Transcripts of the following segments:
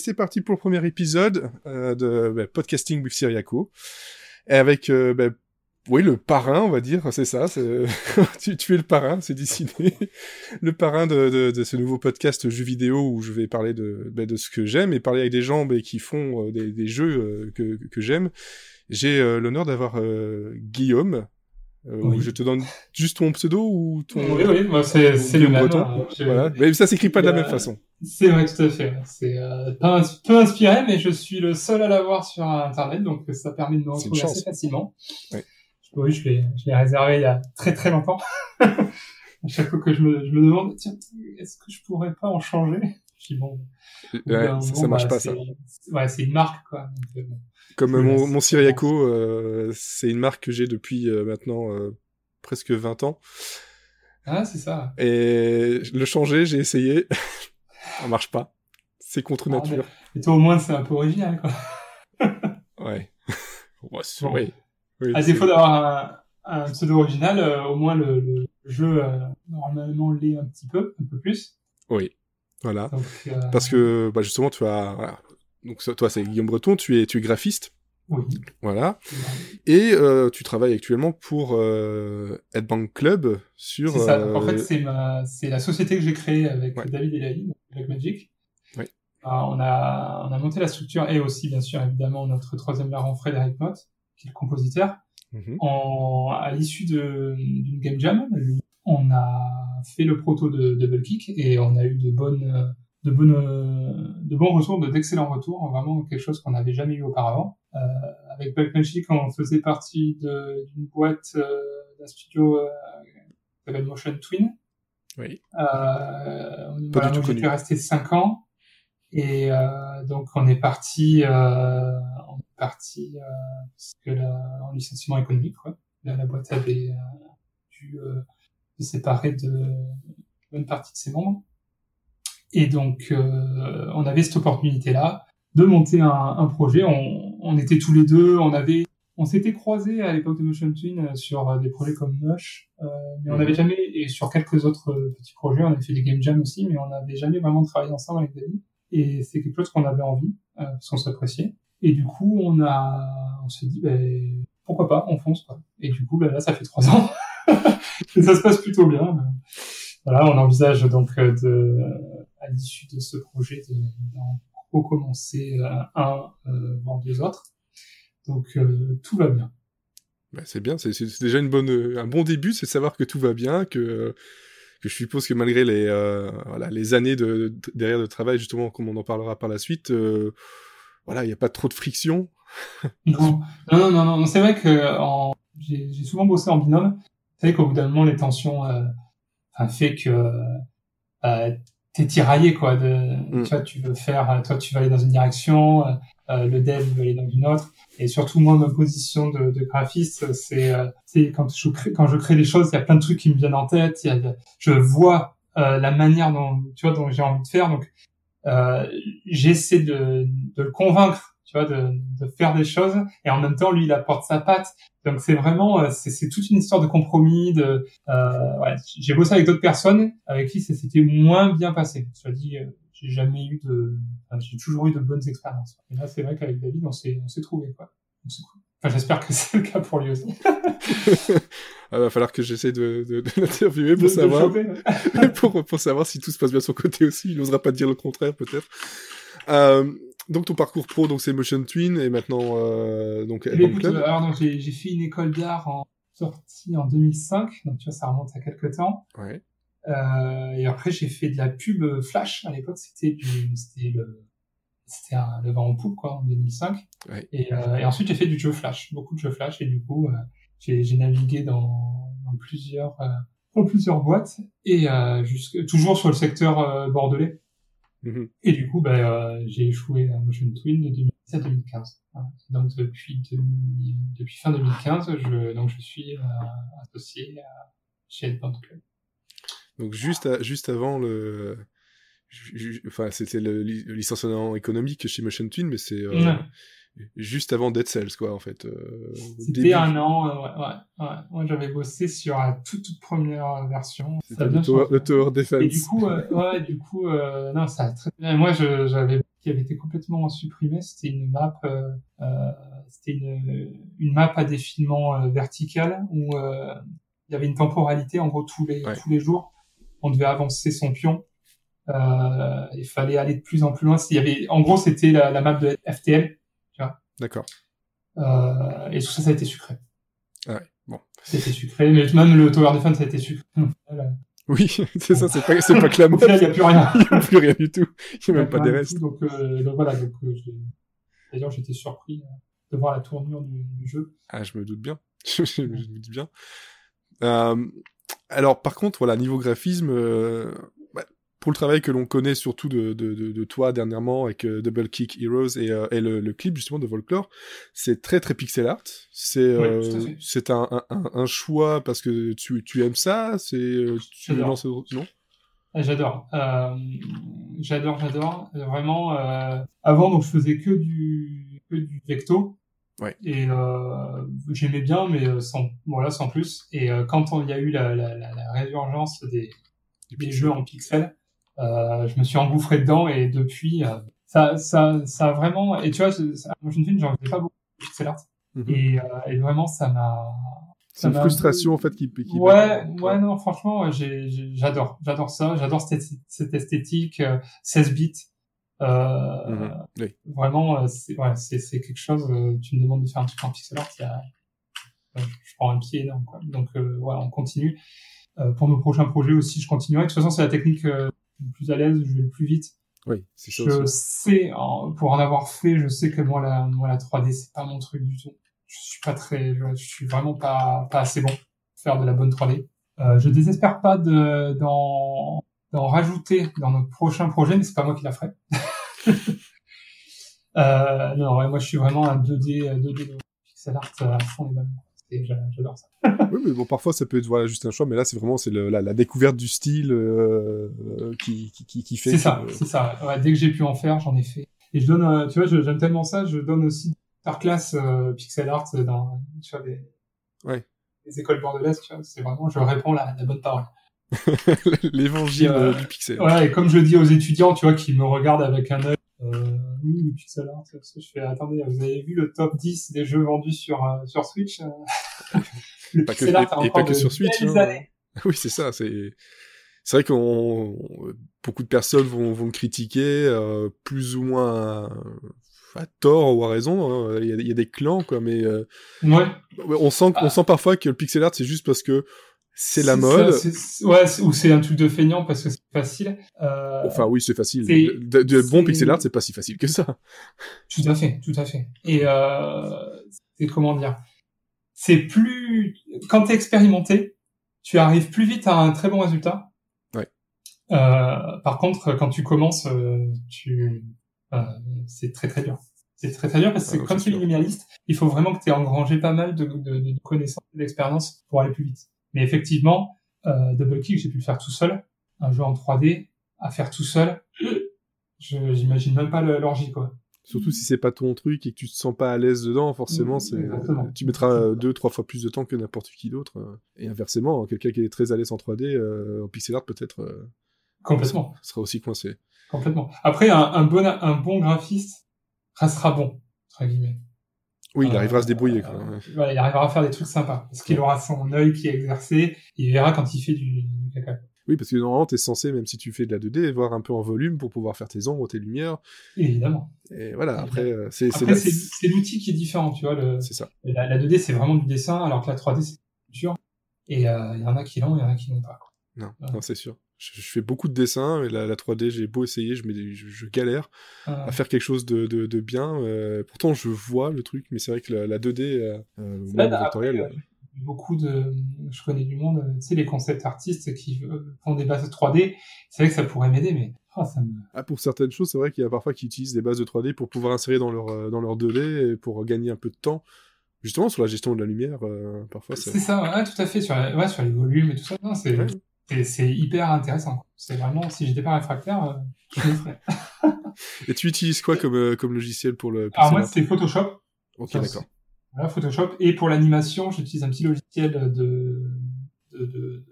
c'est parti pour le premier épisode euh, de bah, Podcasting with Syriaco. Et avec, euh, bah, oui, le parrain, on va dire, c'est ça. tu, es le parrain, c'est décidé. le parrain de, ce nouveau podcast jeux vidéo où je vais parler de, bah, de ce que j'aime et parler avec des gens qui font euh, des, jeux que, j'aime. J'ai l'honneur d'avoir Guillaume, euh, oui. Je te donne juste ton pseudo ou ton. Oui, oui, moi c'est, c'est le même. Breton. Voilà. Mais ça s'écrit pas de la même façon. C'est vrai, tout à fait. C'est euh, pas peu inspiré, mais je suis le seul à l'avoir sur Internet, donc ça permet de me retrouver assez facilement. Oui. Oui, je l'ai, je l'ai réservé il y a très très longtemps. à chaque fois que je me, je me demande, tiens, est-ce que je pourrais pas en changer? Je dis bon. Ouais, ça, ça marche bah, pas ça. Ouais, c'est une marque quoi. Donc, euh, bon. Comme euh, mon, mon Syriaco, euh, c'est une marque que j'ai depuis euh, maintenant euh, presque 20 ans. Ah, c'est ça. Et le changer, j'ai essayé. ça marche pas. C'est contre Ah, nature. Mais toi, au moins, c'est un peu original, quoi. Ouais. ouais, Bon. oui. Oui, À défaut d'avoir un, un pseudo original, euh, au moins le, le jeu, euh, normalement, l'est un petit peu, un peu plus. Oui. Voilà. Donc, euh, Parce que, bah, justement, tu as, voilà. Donc, toi, c'est Guillaume Breton, tu es, tu es graphiste. oui. Voilà. Et euh, tu travailles actuellement pour euh, Headbang Club sur. C'est ça. En euh, fait, c'est ma, c'est la société que j'ai créée avec Ouais. David et Laïd, avec Magic. Oui. Ah, on a, on a monté la structure et aussi, bien sûr, évidemment, notre troisième larron Frédéric Mott, qui est le compositeur. mhm. En, à l'issue de- d'une game jam, on a fait le proto de Double Kick et on a eu de bonnes, de bonnes, de bons retours, de d'excellents retours, vraiment quelque chose qu'on n'avait jamais eu auparavant. Euh, avec Black Magic, on faisait partie de- d'une boîte, euh, d'un studio euh, qui s'appelle Motion Twin. Oui. Euh, du voilà, tout moi, connu. resté cinq ans et euh, donc on est parti, euh, on est parti euh, parce que là, en licenciement économique, quoi. Là, la boîte avait euh, dû séparer de bonne partie de ses membres. Et donc, euh, on avait cette opportunité-là de monter un, un projet. On, on était tous les deux, on avait, on s'était croisés à l'époque de Motion Twin euh, sur euh, des projets comme Mush, euh, mais on Mhm. n'avait jamais, et sur quelques autres petits projets, on avait fait des game jams aussi, mais on n'avait jamais vraiment travaillé ensemble avec David. Et c'est quelque chose qu'on avait envie, euh, parce qu'on s'appréciait. Et du coup, on a, on s'est dit, ben, pourquoi pas, on fonce, quoi. Et du coup, ben, là, ça fait trois ans. et ça se passe plutôt bien. Voilà, on envisage donc euh, de, à l'issue de ce projet, de, d'en recommencer euh, un, euh, voire deux autres. Donc, euh, tout va bien. Bah, c'est bien, c'est déjà une bonne, euh, un bon début, c'est de savoir que tout va bien, que, que je suppose que malgré les, euh, voilà, les années de, de- derrière de travail, justement, comme on en parlera par la suite, euh, voilà, il n'y a pas trop de friction. Non, non, non, non, non. c'est vrai que j'ai souvent bossé en binôme. Vrai qu'au bout d'un moment, les tensions euh, enfin, fait que euh, t'es tiraillé, quoi. De, Mm. Tu vois, tu veux faire, euh, toi, tu vas aller dans une direction, euh, euh, le dev veut aller dans une autre. Et surtout, moi, ma position de, de graphiste, c'est euh, quand je crée, quand je crée des choses, il y a plein de trucs qui me viennent en tête. Il y a, y a- je vois euh, la manière dont, tu vois, dont j'ai envie de faire. Donc, euh, j'essaie de, de le convaincre, tu vois, de, de faire des choses. Et en même temps, lui, il apporte sa patte. Donc, c'est vraiment, euh, c'est c'est toute une histoire de compromis. De, euh, ouais, j'ai bossé avec d'autres personnes avec qui ça s'était moins bien passé. Soit dit, euh, j'ai jamais eu de, enfin, j'ai toujours eu de bonnes expériences. Et là, c'est vrai qu'avec David, on s'est, on s'est trouvé, quoi. Enfin, j'espère que c'est le cas pour lui aussi. Il va falloir que j'essaie de, de, de l'interviewer pour de savoir, pour, pour savoir si tout se passe bien de son côté aussi. Il n'osera pas dire le contraire, peut-être. Euh, donc ton parcours pro, donc c'est Motion Twin et maintenant euh, donc Eh Headbang écoute, Club. euh, alors donc j'ai j'ai fait une école d'art en sortie en 2005, donc tu vois ça remonte à quelques temps. Ouais. Euh, et après j'ai fait de la pub euh, flash. À l'époque c'était du c'était le c'était un le vent en poupe quoi en 2005. Ouais. Et, euh, et ensuite j'ai fait du jeu flash, beaucoup de jeux flash et du coup euh, j'ai j'ai navigué dans, dans plusieurs euh, dans plusieurs boîtes et euh, jusque toujours sur le secteur euh, bordelais. Mhm. Et du coup, bah, euh, j'ai échoué à Motion Twin de 2010 à 2015. Voilà. Donc depuis 2000 depuis fin 2015, je donc je suis euh, associé à, chez Headband Club. Donc juste à- juste avant le enfin c'était le, li- le licenciement économique chez Motion Twin mais c'est euh. Juste avant Dead Cells quoi en fait euh, C'était un an, euh, ouais, ouais, ouais. Moi, j'avais bossé sur la toute, toute première version. C'était le tower, le tower defense Et du coup, euh, ouais, du coup, non, ça a très bien. Moi, j'avais qui avait été complètement supprimée. C'était une map, euh, euh, c'était une, une map à défilement euh, vertical où il y avait une temporalité. En gros, tous les Ouais. tous les jours, on devait avancer son pion. Euh, il fallait aller de plus en plus loin. Il y avait, en gros, c'était la, la map de FTL. D'accord. Euh, et tout ça, ça a été sucré. Ah ouais, bon. Été sucré. Mais même le Tower Defense, ça a été sucré. Voilà. Oui, c'est ça, c'est pas, c'est pas final, il n'y a plus rien. Il n'y a plus rien du tout. Il n'y a même pas des restes. tout, Donc, euh, donc voilà. Donc, euh, d'ailleurs, j'étais surpris de voir la tournure du, du jeu. Ah, je me doute bien. je me doute bien. Euh, alors, par contre, voilà, niveau graphisme, pour le travail que l'on connaît surtout de, de, de, de toi dernièrement avec euh, Double Kick Heroes et, euh, et le, le clip justement de Volclore, c'est très très pixel art. C'est euh, c'est un, un, choix parce que tu, tu aimes ça. C'est tu non? Ah, J'adore. J'adore, j'adore. Vraiment, avant, donc, je faisais que du, que du vecto. Ouais. Et j'aimais bien, mais sans, voilà, sans plus. Et quand il y a eu la, la, la, la résurgence des, des pixel. jeux en pixels, euh, je me suis engouffré dedans et depuis, euh, ça, ça, ça a vraiment. Et tu vois, moi, je ne j'en faisais pas beaucoup de pixel art. Mhm. Et, euh, et vraiment, ça m'a. C'est une frustration en fait qui, qui Ouais, ouais, non, franchement, ouais, j'adore, j'adore ça, j'adore cette, cette esthétique, euh, 16 bits. Euh, Mhm, oui. Vraiment, euh, c'est ouais, c'est c'est quelque chose. euh, tu me demandes de faire un truc en pixel art, il y a, ouais, je prends un pied énorme. Quoi. Donc euh, voilà, on continue. Euh, pour nos prochains projets aussi, je continuerai. De toute façon, c'est la technique euh, le plus à l'aise, je vais le plus vite. Oui, c'est Je sais, pour en avoir fait, je sais que moi la, moi la 3D c'est pas mon truc du tout. Je suis pas très, je, suis vraiment pas pas assez bon pour faire de la bonne 3D. Euh, je désespère pas de d'en d'en rajouter dans notre prochain projet, mais c'est pas moi qui la ferai. euh, non, ouais, moi je suis vraiment un 2D, euh, 2D de pixel art à fond les ballons. Et J'adore ça. Oui, mais bon, parfois ça peut être voilà juste un choix, mais là c'est vraiment c'est le- la, la découverte du style euh, euh, qui, qui, qui, qui fait. C'est ça, c'est ça. Ouais, dès que j'ai pu en faire, j'en ai fait. Et je donne, euh, tu vois, j'aime tellement ça, je donne aussi par classe euh, pixel art dans, tu vois, des, Ouais. des écoles bordelaises, tu vois. C'est vraiment, je réponds la, la bonne parole. L'évangile Euh, du pixel. Ouais, et comme je dis aux étudiants, tu vois, qui me regardent avec un œil, oui, le pixel art, je fais, attendez, vous avez vu le top 10 des jeux vendus sur, euh, sur Switch? le Pas que- pixel art et- pas que sur Switch, hein. Oui, c'est ça. C'est c'est vrai qu'on beaucoup de personnes vont, vont critiquer euh, plus ou moins à, à tort ou à raison. hein. Il y, a, il y a des clans quoi, mais euh, Ouais. on sent on Ah. sent parfois que le pixel art c'est juste parce que c'est la mode. ouais, ou c'est un truc de feignant parce que c'est facile. Euh, Enfin oui, c'est facile. De, de bon pixel art, c'est pas si facile que ça. Tout à fait, tout à fait. Et euh, c'est comment dire? C'est plus quand t'es expérimenté, tu arrives plus vite à un très bon résultat. Ouais. Euh, par contre, quand tu commences, euh, tu euh, c'est très très dur. C'est très très dur parce que Ah, comme c'est tu es minimaliste, il faut vraiment que tu aies engrangé pas mal de, de, de connaissances, d'expérience pour aller plus vite. Mais effectivement, euh, Double Kick, j'ai pu le faire tout seul, un jeu en 3D, à faire tout seul. Je j'imagine même pas l'orgie quoi. Surtout si c'est pas ton truc et que tu te sens pas à l'aise dedans, forcément, Mm, c'est tu mettras euh, deux, trois fois plus de temps que n'importe qui d'autre. euh. Et inversement, quelqu'un qui est très à l'aise en 3D, euh, en pixel art peut-être euh, Complètement. sera aussi coincé. Complètement. Après, un, un bon, un bon graphiste restera bon, entre guillemets. Oui, il Euh, arrivera à se débrouiller. Quoi. euh, voilà, il arrivera à faire des trucs sympas. Parce qu'il aura son œil qui est exercé, il verra quand il fait du, du caca. Oui, parce que normalement, t'es censé, même si tu fais de la 2D, voir un peu en volume pour pouvoir faire tes ombres, tes lumières. Évidemment. Et voilà, après, euh, c'est l'outil qui est différent, tu vois. Le, c'est ça. la, la 2D, c'est vraiment du dessin, alors que la 3D, c'est dur. Et euh, il y en a qui l'ont, il y en a qui l'ont pas. quoi. Non, Ouais. non c'est sûr. Je, je fais beaucoup de dessins, mais la, la 3D, j'ai beau essayer, je, mets des- je, je galère Euh, à faire quelque chose de, de, de bien. euh, pourtant, je vois le truc, mais c'est vrai que la, la 2D, euh, beaucoup de, je connais du monde, euh, tu sais, les concept artistes qui euh, font des bases 3D, c'est vrai que ça pourrait m'aider, mais ça me, Ah, pour certaines choses, c'est vrai qu'il y a parfois qui utilisent des bases de 3D pour pouvoir insérer dans leur, euh, dans leur 2D et pour gagner un peu de temps. Justement, sur la gestion de la lumière, euh, parfois, c'est... Ça, ouais, tout à fait, sur, la- ouais, sur les volumes et tout ça. Non, c'est, Ouais. c'est, hyper intéressant. C'est vraiment, si j'étais pas réfractaire, euh, je le ferais. Et tu utilises quoi comme, euh, comme logiciel pour le Alors pixel moi, c'est Photoshop. Ok, d'accord. Voilà, Photoshop. Et pour l'animation, j'utilise un petit logiciel de, de, de-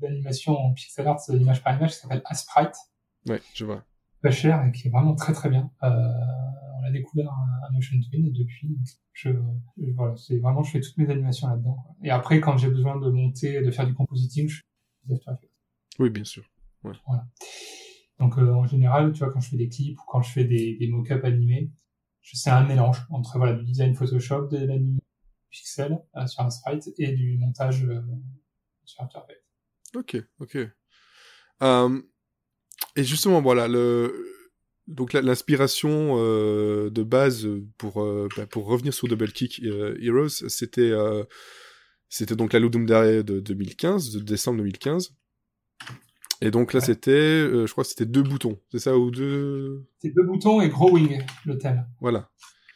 d'animation en pixel art, d'image par image, qui s'appelle Asprite. Ouais, je vois. pas cher et qui est vraiment très très bien. Euh, on a découvert un, Motion Twin et depuis, je, voilà, c'est vraiment, je fais toutes mes animations là-dedans. Et après, quand j'ai besoin de monter, de faire du compositing, je fais After Effects. Oui, bien sûr. Ouais. Voilà. Donc euh, en général, tu vois, quand je fais des clips ou quand je fais des, des mock-ups animés, c'est un mélange entre voilà du design Photoshop, de l'anime pixel euh, sur un sprite et du montage euh, sur After Effects. Ok, ok. Euh, et justement, voilà, le donc l'inspiration euh, de base pour bah, pour revenir sur Double Kick Heroes, c'était c'était donc la Ludum Dare de 2015, de décembre 2015. Et donc là, c'était, je crois que c'était deux boutons, c'est ça ou deux? C'est deux boutons et Growing le thème. Voilà.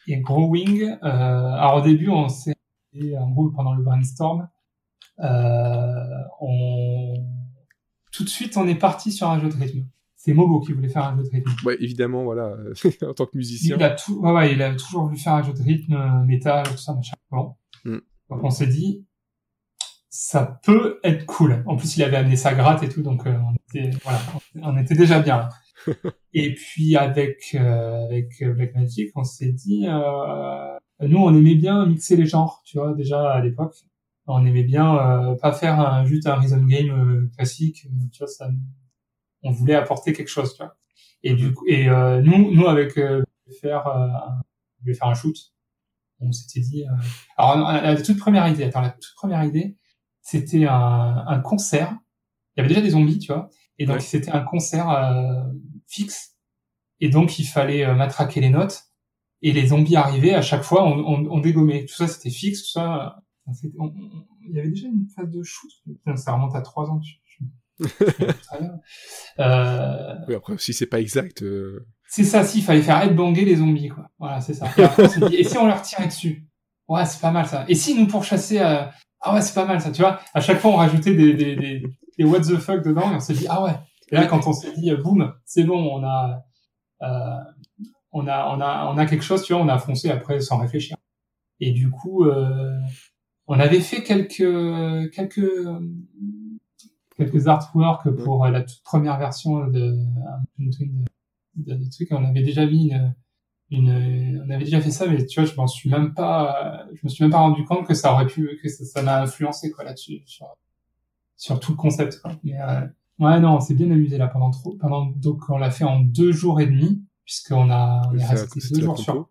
Et Growing, alors au début, on s'est en gros pendant le brainstorm, on tout de suite, on est parti sur un jeu de rythme c'est Mobo qui voulait faire un jeu de rythme. Ouais, évidemment, voilà, en tant que musicien. Il a, tout, ouais, ouais, il a toujours voulu faire un jeu de rythme, euh, métal, tout ça, machin. Bon. Mm. Donc on s'est dit, ça peut être cool. En plus, il avait amené sa gratte et tout, donc euh, on, était, voilà, on était déjà bien. et puis avec euh, avec Black Magic, on s'est dit, euh, nous, on aimait bien mixer les genres, tu vois, déjà à l'époque. On aimait bien pas faire un, juste un rhythm game classique, tu vois, ça on voulait apporter quelque chose, tu vois. Et du coup, et euh, nous, nous avec euh, faire, euh, on voulait faire un shoot. On s'était dit. Euh, alors la, toute première idée, attends, la toute première idée, c'était un, un concert. Il y avait déjà des zombies, tu vois. Et donc c'était un concert euh, fixe. Et donc il fallait matraquer les notes. Et les zombies arrivaient à chaque fois, on, on, on dégommait. Tout ça c'était fixe, tout ça. il y avait déjà une phase de shoot. Ça remonte à trois ans. Tu, euh... Oui, après, si c'est pas exact. Euh... C'est ça, si, il fallait faire headbanger les zombies, quoi. Voilà, c'est ça. Et, si on leur tirait dessus? Ouais, c'est pas mal ça. Et si nous pourchasser euh... Ah ouais, c'est pas mal ça, tu vois. À chaque fois, on rajoutait des, des, des, des what the fuck dedans et on s'est dit, ah ouais. Et là, quand on s'est dit, euh, boum, c'est bon, on a, euh, on a, on a, on a quelque chose, tu vois, on a foncé après sans réfléchir. Et du coup, euh, on avait fait quelques, quelques, quelques artworks pour euh, la toute première version de, de, de, truc. On avait déjà mis une, une, on avait déjà fait ça, mais tu vois, je m'en suis même pas, je me suis même pas rendu compte que ça aurait pu, que ça m'a influencé quoi là-dessus, sur, sur tout le concept. Quoi. Mais euh, ouais, non, on s'est bien amusé là pendant trop, pendant donc on l'a fait en deux jours et demi, puisqu'on a, on est resté deux jours sur,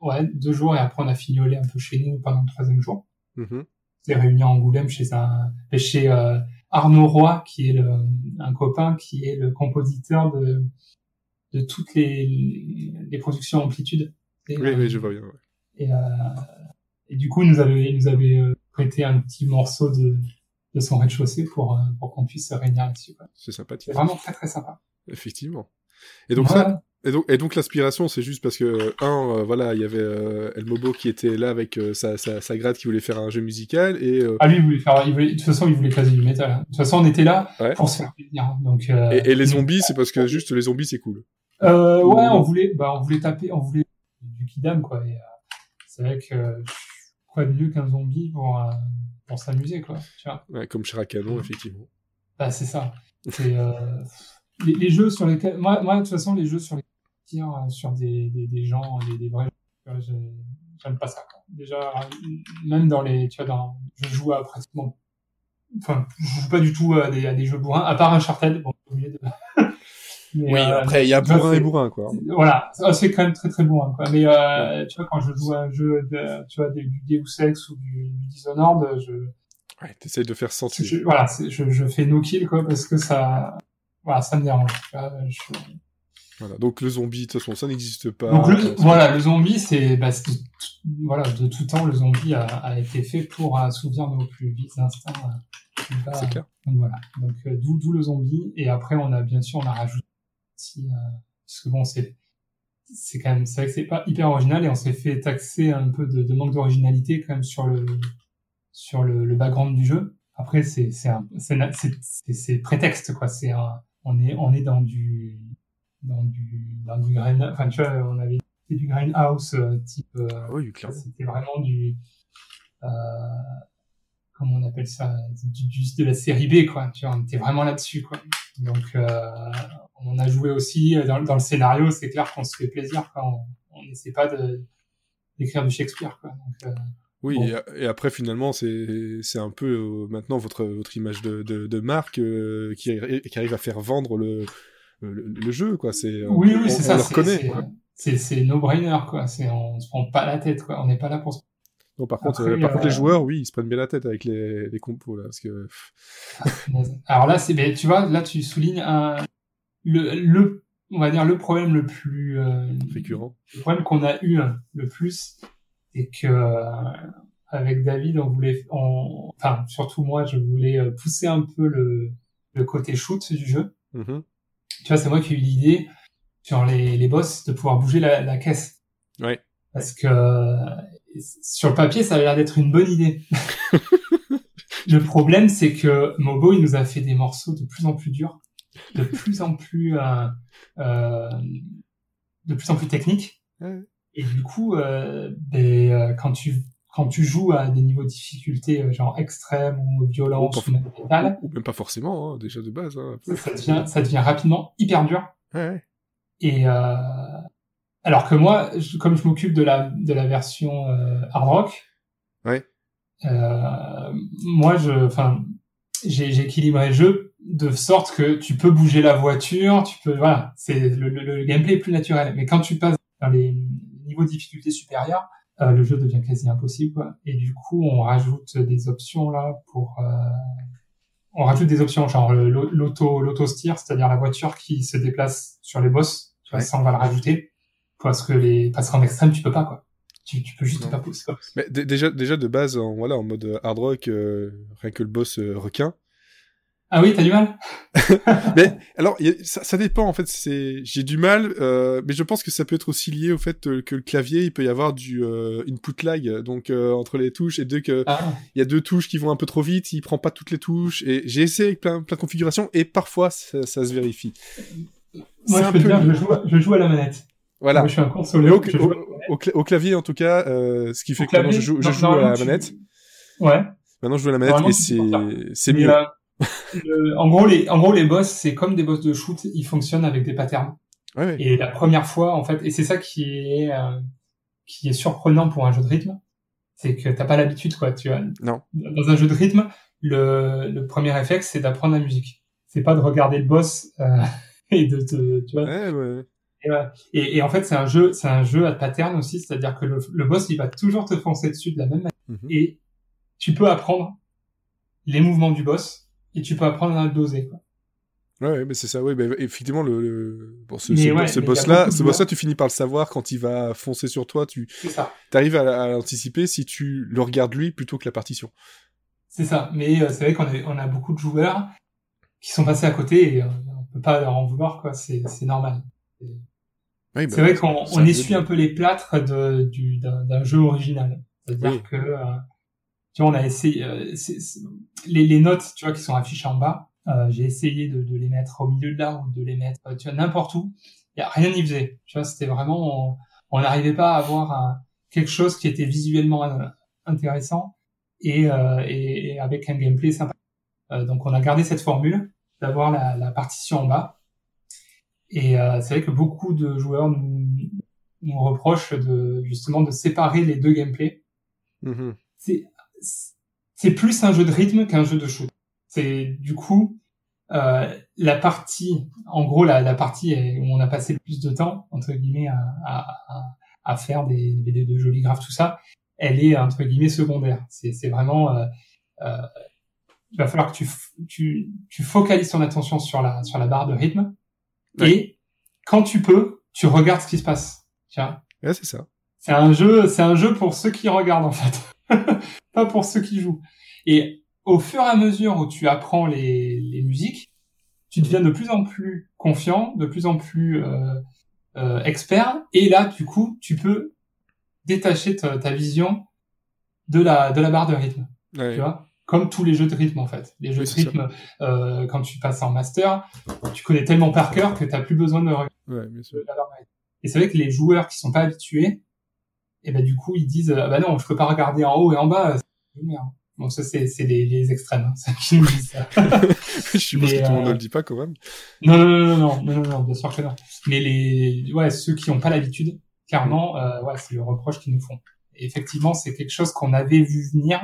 ouais, deux jours et après on a fignolé un peu chez nous pendant le troisième jour. Mm -hmm. réuni à Angoulême chez un, chez euh, Arnaud Roy, qui est le, un copain qui est le compositeur de, de toutes les, les productions Amplitude. oui, oui, je vois bien. Et, euh, et du coup, il nous avait, nous avait euh, prêté un petit morceau de, de son rez-de-chaussée pour, euh, pour qu'on puisse se réunir là-dessus. C'est sympathique. C'est vraiment très très sympa. Effectivement. Et donc ça, et donc, et donc l'inspiration, c'est juste parce que un, euh, voilà, il y avait euh, El Mobo qui était là avec euh, sa, sa, sa grade qui voulait faire un jeu musical et. Ah lui, il voulait faire, il voulait, de toute façon, il voulait caser du métal. Hein. De toute façon, on était là pour se faire plaisir. Hein. Donc. Et, et, les zombies, c'est parce que juste les zombies, c'est cool. Euh, ouais, on voulait, bah, on voulait taper, on voulait du kidam quoi. Et c'est vrai que quoi de mieux qu'un zombie pour pour s'amuser quoi. Tu vois. Ouais, comme Chiracanon, effectivement. Bah c'est ça. C'est les, les, jeux sur lesquels, moi, moi, de toute façon, les jeux sur lesquels euh, sur des, des, des gens, des, des vrais j'aime pas ça. Quoi. Déjà, même dans les, tu vois, dans, je joue à pratiquement, enfin, je joue pas du tout à des, à des jeux bourrins, à part Uncharted, bon, obligé de... Mais, oui, euh, après, il y a bourrin et bourrin, quoi. Voilà, c'est quand même très très bourrin, quoi. Mais, euh, tu vois, quand je joue à un jeu, de, tu vois, du Deus Ex ou du, du Dishonored, je... Ouais, t'essayes de faire sentir. Je, voilà, je, je fais no kill, quoi, parce que ça, voilà, ça me dérange. Tu vois, je, voilà, donc le zombie, de toute façon, ça n'existe pas. Donc le, voilà, le zombie, c'est bah, voilà, de tout temps, le zombie a, a été fait pour assouvir nos plus vifs instincts. Euh, c'est clair. Donc voilà, donc euh, d'où le zombie. Et après, on a bien sûr, on a rajouté euh, parce que bon, c'est c'est quand même, c'est vrai que c'est pas hyper original et on s'est fait taxer un peu de, de manque d'originalité quand même sur le sur le, le background du jeu. Après, c'est c'est c'est prétexte quoi. C'est on est on est dans du dans du dans du grain enfin tu vois on avait fait du grindhouse euh, type euh, oui, c'était vraiment du euh, comment on appelle ça, du, de la série B, quoi. Tu vois, on était vraiment là-dessus, quoi. Donc, euh, on a joué aussi dans, dans le scénario. C'est clair qu'on se fait plaisir, quoi. On n'essaie pas d'écrire du Shakespeare, quoi. Donc, euh, Oui, Bon. et, et après finalement c'est un peu euh, maintenant votre votre image de de, de marque euh, qui qui arrive à faire vendre le le, le jeu quoi. C'est euh, oui, oui, c'est on ça. le c'est- reconnaît. c'est- C'est c'est no brainer, quoi. On se prend pas la tête, quoi. On n'est pas là pour se Par contre, Après, euh, par contre euh, les joueurs oui ils se prennent bien la tête avec les les compos là parce que Alors là, c'est, ben, tu vois, là, tu soulignes un, le, le, on va dire le problème le plus, euh, récurrent. le problème qu'on a eu hein, le plus, c'est que euh, avec David, on voulait, on, enfin, surtout moi, je voulais euh, pousser un peu le, le côté shoot du jeu. Mhm. Tu vois, c'est moi qui ai eu l'idée sur les, les boss de pouvoir bouger la, la caisse. Parce que sur le papier, ça a l'air d'être une bonne idée. le problème, c'est que Mobo, il nous a fait des morceaux de plus en plus durs, de plus en plus, euh, euh, de plus en plus techniques. Et du coup, euh, ben, euh, quand tu quand tu joues à des niveaux de difficulté euh, genre extrême ou violence ou même métal, Ou même pas forcément hein, déjà de base. Hein. ça, ça devient ça devient rapidement hyper dur. Ouais. Et euh, alors que moi, je- comme je m'occupe de la de la version euh, hard rock, euh, moi je, enfin, j'ai j'ai équilibré le jeu de sorte que tu peux bouger la voiture, tu peux, voilà, c'est le, le, le gameplay est plus naturel. Mais quand tu passes dans les niveaux de difficulté supérieurs, euh, le jeu devient quasi impossible. Quoi. Et du coup, on rajoute des options là pour euh, on rajoute des options genre l'auto l'auto steer, c'est-à-dire la voiture qui se déplace sur les boss. Tu vois, ça on va le rajouter parce que les parce qu'en extrême tu peux pas quoi. Tu, tu peux juste Non. pas pousser. quoi. Mais déjà déjà de base en voilà en mode hard rock euh, rien que le boss euh, requin. Ah oui, t'as du mal. mais alors a- ça, ça dépend en fait. C'est j'ai du mal, euh, mais je pense que ça peut être aussi lié au fait euh, que le clavier il peut y avoir du euh, input lag donc euh, entre les touches et dès que Ah, il y a deux touches qui vont un peu trop vite, il prend pas toutes les touches et j'ai essayé avec plein plein de configurations et parfois ça, ça se vérifie. moi je peux peu dire, je lié. joue, je joue à la manette. Voilà. Moi je suis un console. au, clavier en tout cas, euh, ce qui fait Au que maintenant je joue, je non, joue à la tu- manette. Ouais. Maintenant je joue à la manette et c'est mieux. euh, le- en gros, les, en gros, les boss, c'est comme des boss de shoot, ils fonctionnent avec des patterns. Ouais, ouais. Et la première fois, en fait, et c'est ça qui est, euh, qui est surprenant pour un jeu de rythme, c'est que t'as pas l'habitude, quoi, tu vois. Non. Dans un jeu de rythme, le, le premier réflexe, c'est d'apprendre la musique. C'est pas de regarder le boss, euh, et de te, tu vois. Ouais, ouais. Et, ouais. et, et en fait, c'est un jeu, c'est un jeu à pattern aussi, c'est-à-dire que le, le boss, il va toujours te foncer dessus de la même manière. Mhm. Et tu peux apprendre les mouvements du boss, et tu peux apprendre à le doser, quoi. Ouais, mais c'est ça, bah, effectivement, le, le... Bon, ce, ouais, boss-là, ce boss-là, tu finis par le savoir quand il va foncer sur toi, tu arrives à, à l'anticiper si tu le regardes lui plutôt que la partition. C'est ça. Mais euh, c'est vrai qu'on a, on a beaucoup de joueurs qui sont passés à côté et euh, on peut pas leur en vouloir, quoi. C'est normal. Oui, bah, c'est vrai qu'on on essuie un peu les plâtres de, du, d'un, d'un jeu original. C'est-à-dire Oui. que, euh, tu vois, on a essayé, euh, c'est- c'est- les, les notes, tu vois, qui sont affichées en bas, euh, j'ai essayé de, de les mettre au milieu de l'arbre, de les mettre, euh, tu vois, n'importe où. Y a rien n'y faisait. Tu vois, c'était vraiment, on- n'arrivait pas à avoir un- quelque chose qui était visuellement euh, intéressant et, euh, et, et avec un gameplay sympa. Euh, donc, on a gardé cette formule d'avoir la, la partition en bas. Et euh, c'est vrai que beaucoup de joueurs nous, nous reprochent de justement de séparer les deux gameplays. Mhm. C'est c'est plus un jeu de rythme qu'un jeu de shoot. C'est du coup euh, la partie, en gros la, la partie où on a passé le plus de temps entre guillemets à, à, à- faire des, des, de jolis graphes tout ça, elle est entre guillemets secondaire. C'est c'est vraiment euh, euh, il va falloir que tu, tu, tu focalises ton attention sur la, sur la barre de rythme. Ouais. Et quand tu peux, tu regardes ce qui se passe. Tiens. Ouais, c'est ça. C'est un jeu, c'est un jeu pour ceux qui regardent, en fait. Pas pour ceux qui jouent. Et au fur et à mesure où tu apprends les, les musiques, tu deviens de plus en plus confiant, de plus en plus euh, euh, expert. Et là, du coup, tu peux détacher ta, ta vision de la, de la barre de rythme Ouais. tu vois comme tous les jeux de rythme en fait les jeux Oui, de ça. rythme euh, quand tu passes en master tu connais tellement par cœur que t'as plus besoin de regarder Ouais, bien sûr. et c'est vrai que les joueurs qui sont pas habitués et ben du coup ils disent ah bah non je peux pas regarder en haut et en bas. Bon, ça, c'est, c'est les, les extrêmes, hein, c'est qui nous disent ça. je suppose que tout le monde euh, ne le dit pas quand même. Non, non, non, non, non, non, non, non, bien sûr que non. Mais les, ouais, ceux qui n'ont pas l'habitude, clairement, euh, ouais, c'est le reproche qu'ils nous font. Et effectivement, c'est quelque chose qu'on avait vu venir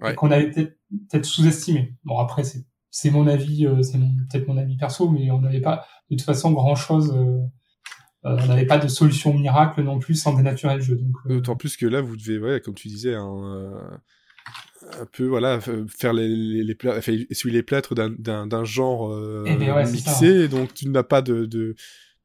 Ouais. et qu'on avait peut-être peut-être sous-estimé. Bon, après, c'est c'est mon avis, euh, c'est peut-être mon avis perso, mais on n'avait pas de toute façon grand chose. euh, on n'avait pas de solution miracle non plus sans dénaturer le jeu. Euh, D'autant plus que là, vous devez, ouais, comme tu disais, un, euh, un peu, voilà, faire les, les, les plâtres, enfin, essuyer les plâtres d'un, genre euh, Eh ben ouais, c'est mixé, donc tu n'as pas de, de,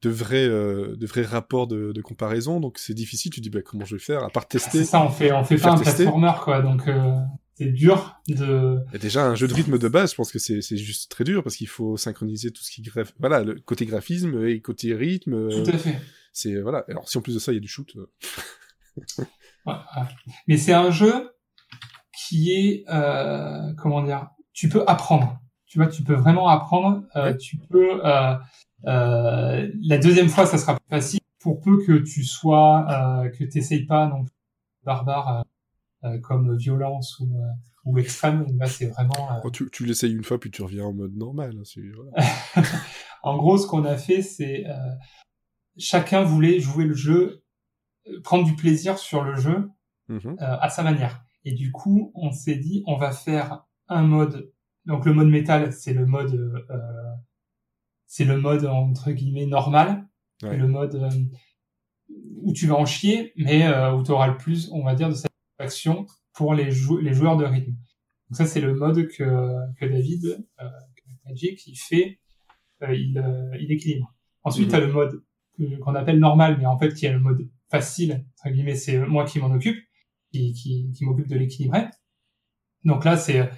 de vrai, euh, de vrai rapport de, de comparaison, donc c'est difficile. Tu dis, bah, comment je vais faire, à part c'est tester. ça, on fait on fait pas un tester. platformer quoi. Donc euh, c'est dur de Et déjà, un jeu de rythme de base, je pense que c'est, juste très dur parce qu'il faut synchroniser tout ce qui greffe, voilà, le côté graphisme et côté rythme. euh, tout à fait. c'est, voilà. Alors, si en plus de ça, il y a du shoot. euh, Ouais, ouais. Mais c'est un jeu qui est, euh, comment dire, tu peux apprendre. Tu vois, tu peux vraiment apprendre. Euh, Ouais. Tu peux. Euh, euh, la deuxième fois, ça sera plus facile. Pour peu que tu sois, euh, que t'essayes pas non plus barbare euh, euh, comme violence ou, euh, ou extrême. Là, c'est vraiment. euh, quand tu, tu l'essayes une fois, puis tu reviens en mode normal. hein, voilà. En gros, ce qu'on a fait, c'est euh, chacun voulait jouer le jeu, euh, prendre du plaisir sur le jeu euh, à sa manière. Et du coup, on s'est dit, on va faire un mode. Donc le mode métal, c'est le mode, euh, c'est le mode entre guillemets normal, Ouais. Le mode euh, où tu vas en chier, mais euh, où tu auras le plus, on va dire, de satisfaction pour les, jou- les joueurs de rythme. Donc ça, c'est le mode que, que David, euh, Magic, il fait, euh, il, euh, il équilibre. Ensuite, Mhm. tu as le mode qu'on appelle normal, mais en fait, qui est le mode facile, entre guillemets, c'est moi qui m'en occupe, qui, qui, qui m'occupe de l'équilibrer. Donc là, c'est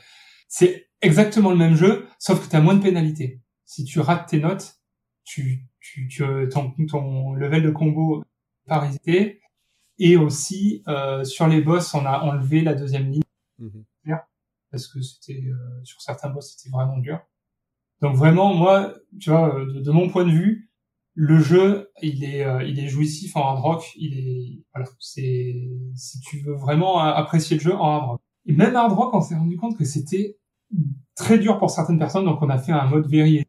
c'est exactement le même jeu, sauf que tu as moins de pénalités. Si tu rates tes notes, tu, tu, tu ton, ton level de combo pas résisté. Et aussi, euh, sur les boss, on a enlevé la deuxième ligne Mhm. parce que c'était euh, sur certains boss, c'était vraiment dur. Donc vraiment, moi, tu vois, euh, de, de mon point de vue, le jeu, il est, euh, il est jouissif en hard rock. Il est, voilà, c'est, si tu veux vraiment apprécier le jeu en hard rock. Et même hard rock, on s'est rendu compte que c'était très dur pour certaines personnes, donc on a fait un mode very,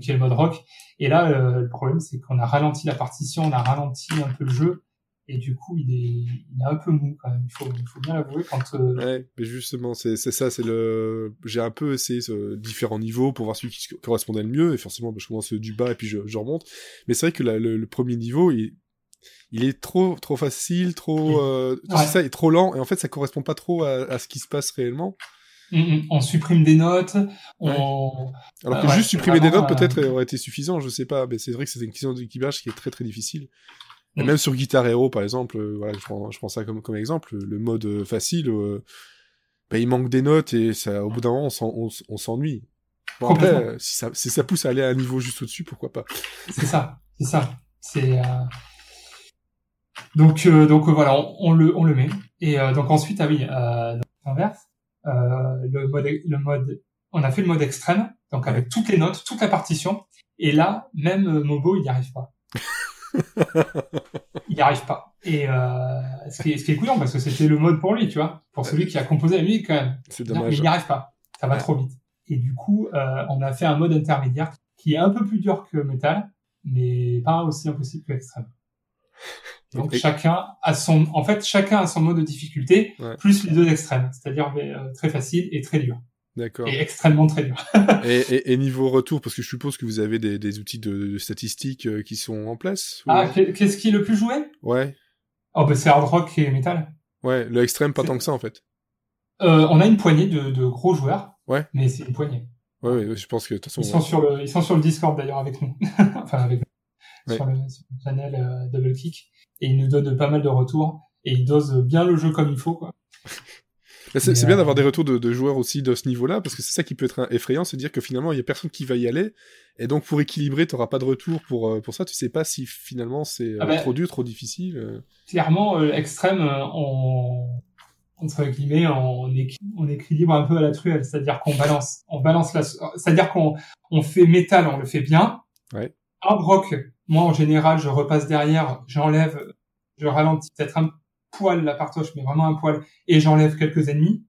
qui est le mode rock. Et là, euh, le problème, c'est qu'on a ralenti la partition, on a ralenti un peu le jeu, et du coup, il est, il est un peu mou quand même. Il faut, il faut bien l'avouer quand. euh, Ouais, mais justement, c'est ça, c'est le. J'ai un peu essayé ce différents niveaux pour voir celui qui correspondait le mieux, et forcément, bah, je commence du bas et puis je, je remonte. Mais c'est vrai que la- le, le premier niveau, il, il est trop trop facile, trop. Euh, Ouais. C'est ça, est trop lent, et en fait, ça correspond pas trop à, à ce qui se passe réellement. Mm, mm. On supprime des notes, on... Alors que juste supprimer des notes peut-être euh, aurait été suffisant, je sais pas, mais c'est vrai que c'est une question d'équilibrage qui est très très difficile. Et Mm. même sur Guitar Hero, par exemple, euh, voilà, je prends, je prends ça comme, comme exemple, le mode euh, facile, euh, bah, il manque des notes et ça, au bout d'un moment, on s'ennuie. Bon, après, euh, si ça, si ça pousse à aller à un niveau juste au-dessus, pourquoi pas. c'est ça, c'est ça. C'est euh, donc euh, donc voilà, on, on le on le met. Et euh, donc ensuite ah oui, euh, euh, le mode le mode, on a fait le mode extrême, donc avec toutes les notes, toute la partition. Et là, même Mobo, il n'y arrive pas. il n'y arrive pas. Et euh, ce qui est ce qui est couillant parce que c'était le mode pour lui, tu vois, pour celui qui a composé la musique quand même. C'est Mais dommage. il n'y arrive pas. Ça va trop vite. Et du coup, euh, on a fait un mode intermédiaire qui est un peu plus dur que Metal, mais pas aussi impossible que Extreme. Donc chacun a son, en fait, chacun a son mode de difficulté, Ouais. plus les deux extrêmes, c'est-à-dire euh, très facile et très dur, D'accord. et extrêmement très dur. Et, et, et niveau retour, parce que je suppose que vous avez des, des outils de, de statistiques euh, qui sont en place ou- Ah, qu'est- qu'est-ce qui est le plus joué? Ouais. Oh, bah c'est hard rock et metal. Ouais, le extrême, pas tant que ça, en fait. Euh, on a une poignée de, de gros joueurs, Ouais. mais c'est une poignée. Ouais, ouais, je pense que, de toute façon, Ils sont sur le, ils sont sur le Discord d'ailleurs avec nous, enfin avec nous, Ouais. sur, le, sur le channel euh, Double Kick, et ils nous donnent pas mal de retours et ils dosent bien le jeu comme il faut quoi. C'est bien euh, d'avoir des retours de, de joueurs aussi de ce niveau-là, parce que c'est ça qui peut être un- effrayant, c'est dire que finalement, il y a personne qui va y aller, et donc pour équilibrer, t'auras pas de retour pour, euh, pour ça, tu sais pas si finalement c'est euh, Ah ben- trop dur, trop difficile. Clairement, euh, extrême, on entre guillemets, on, équi- on équilibre un peu à la truelle, c'est-à-dire qu'on balance, on balance la, c'est-à-dire qu'on on fait métal, on le fait bien. Ouais. Hard rock, moi en général, je repasse derrière, j'enlève, je ralentis peut-être un poil la partoche, mais vraiment un poil, et j'enlève quelques ennemis.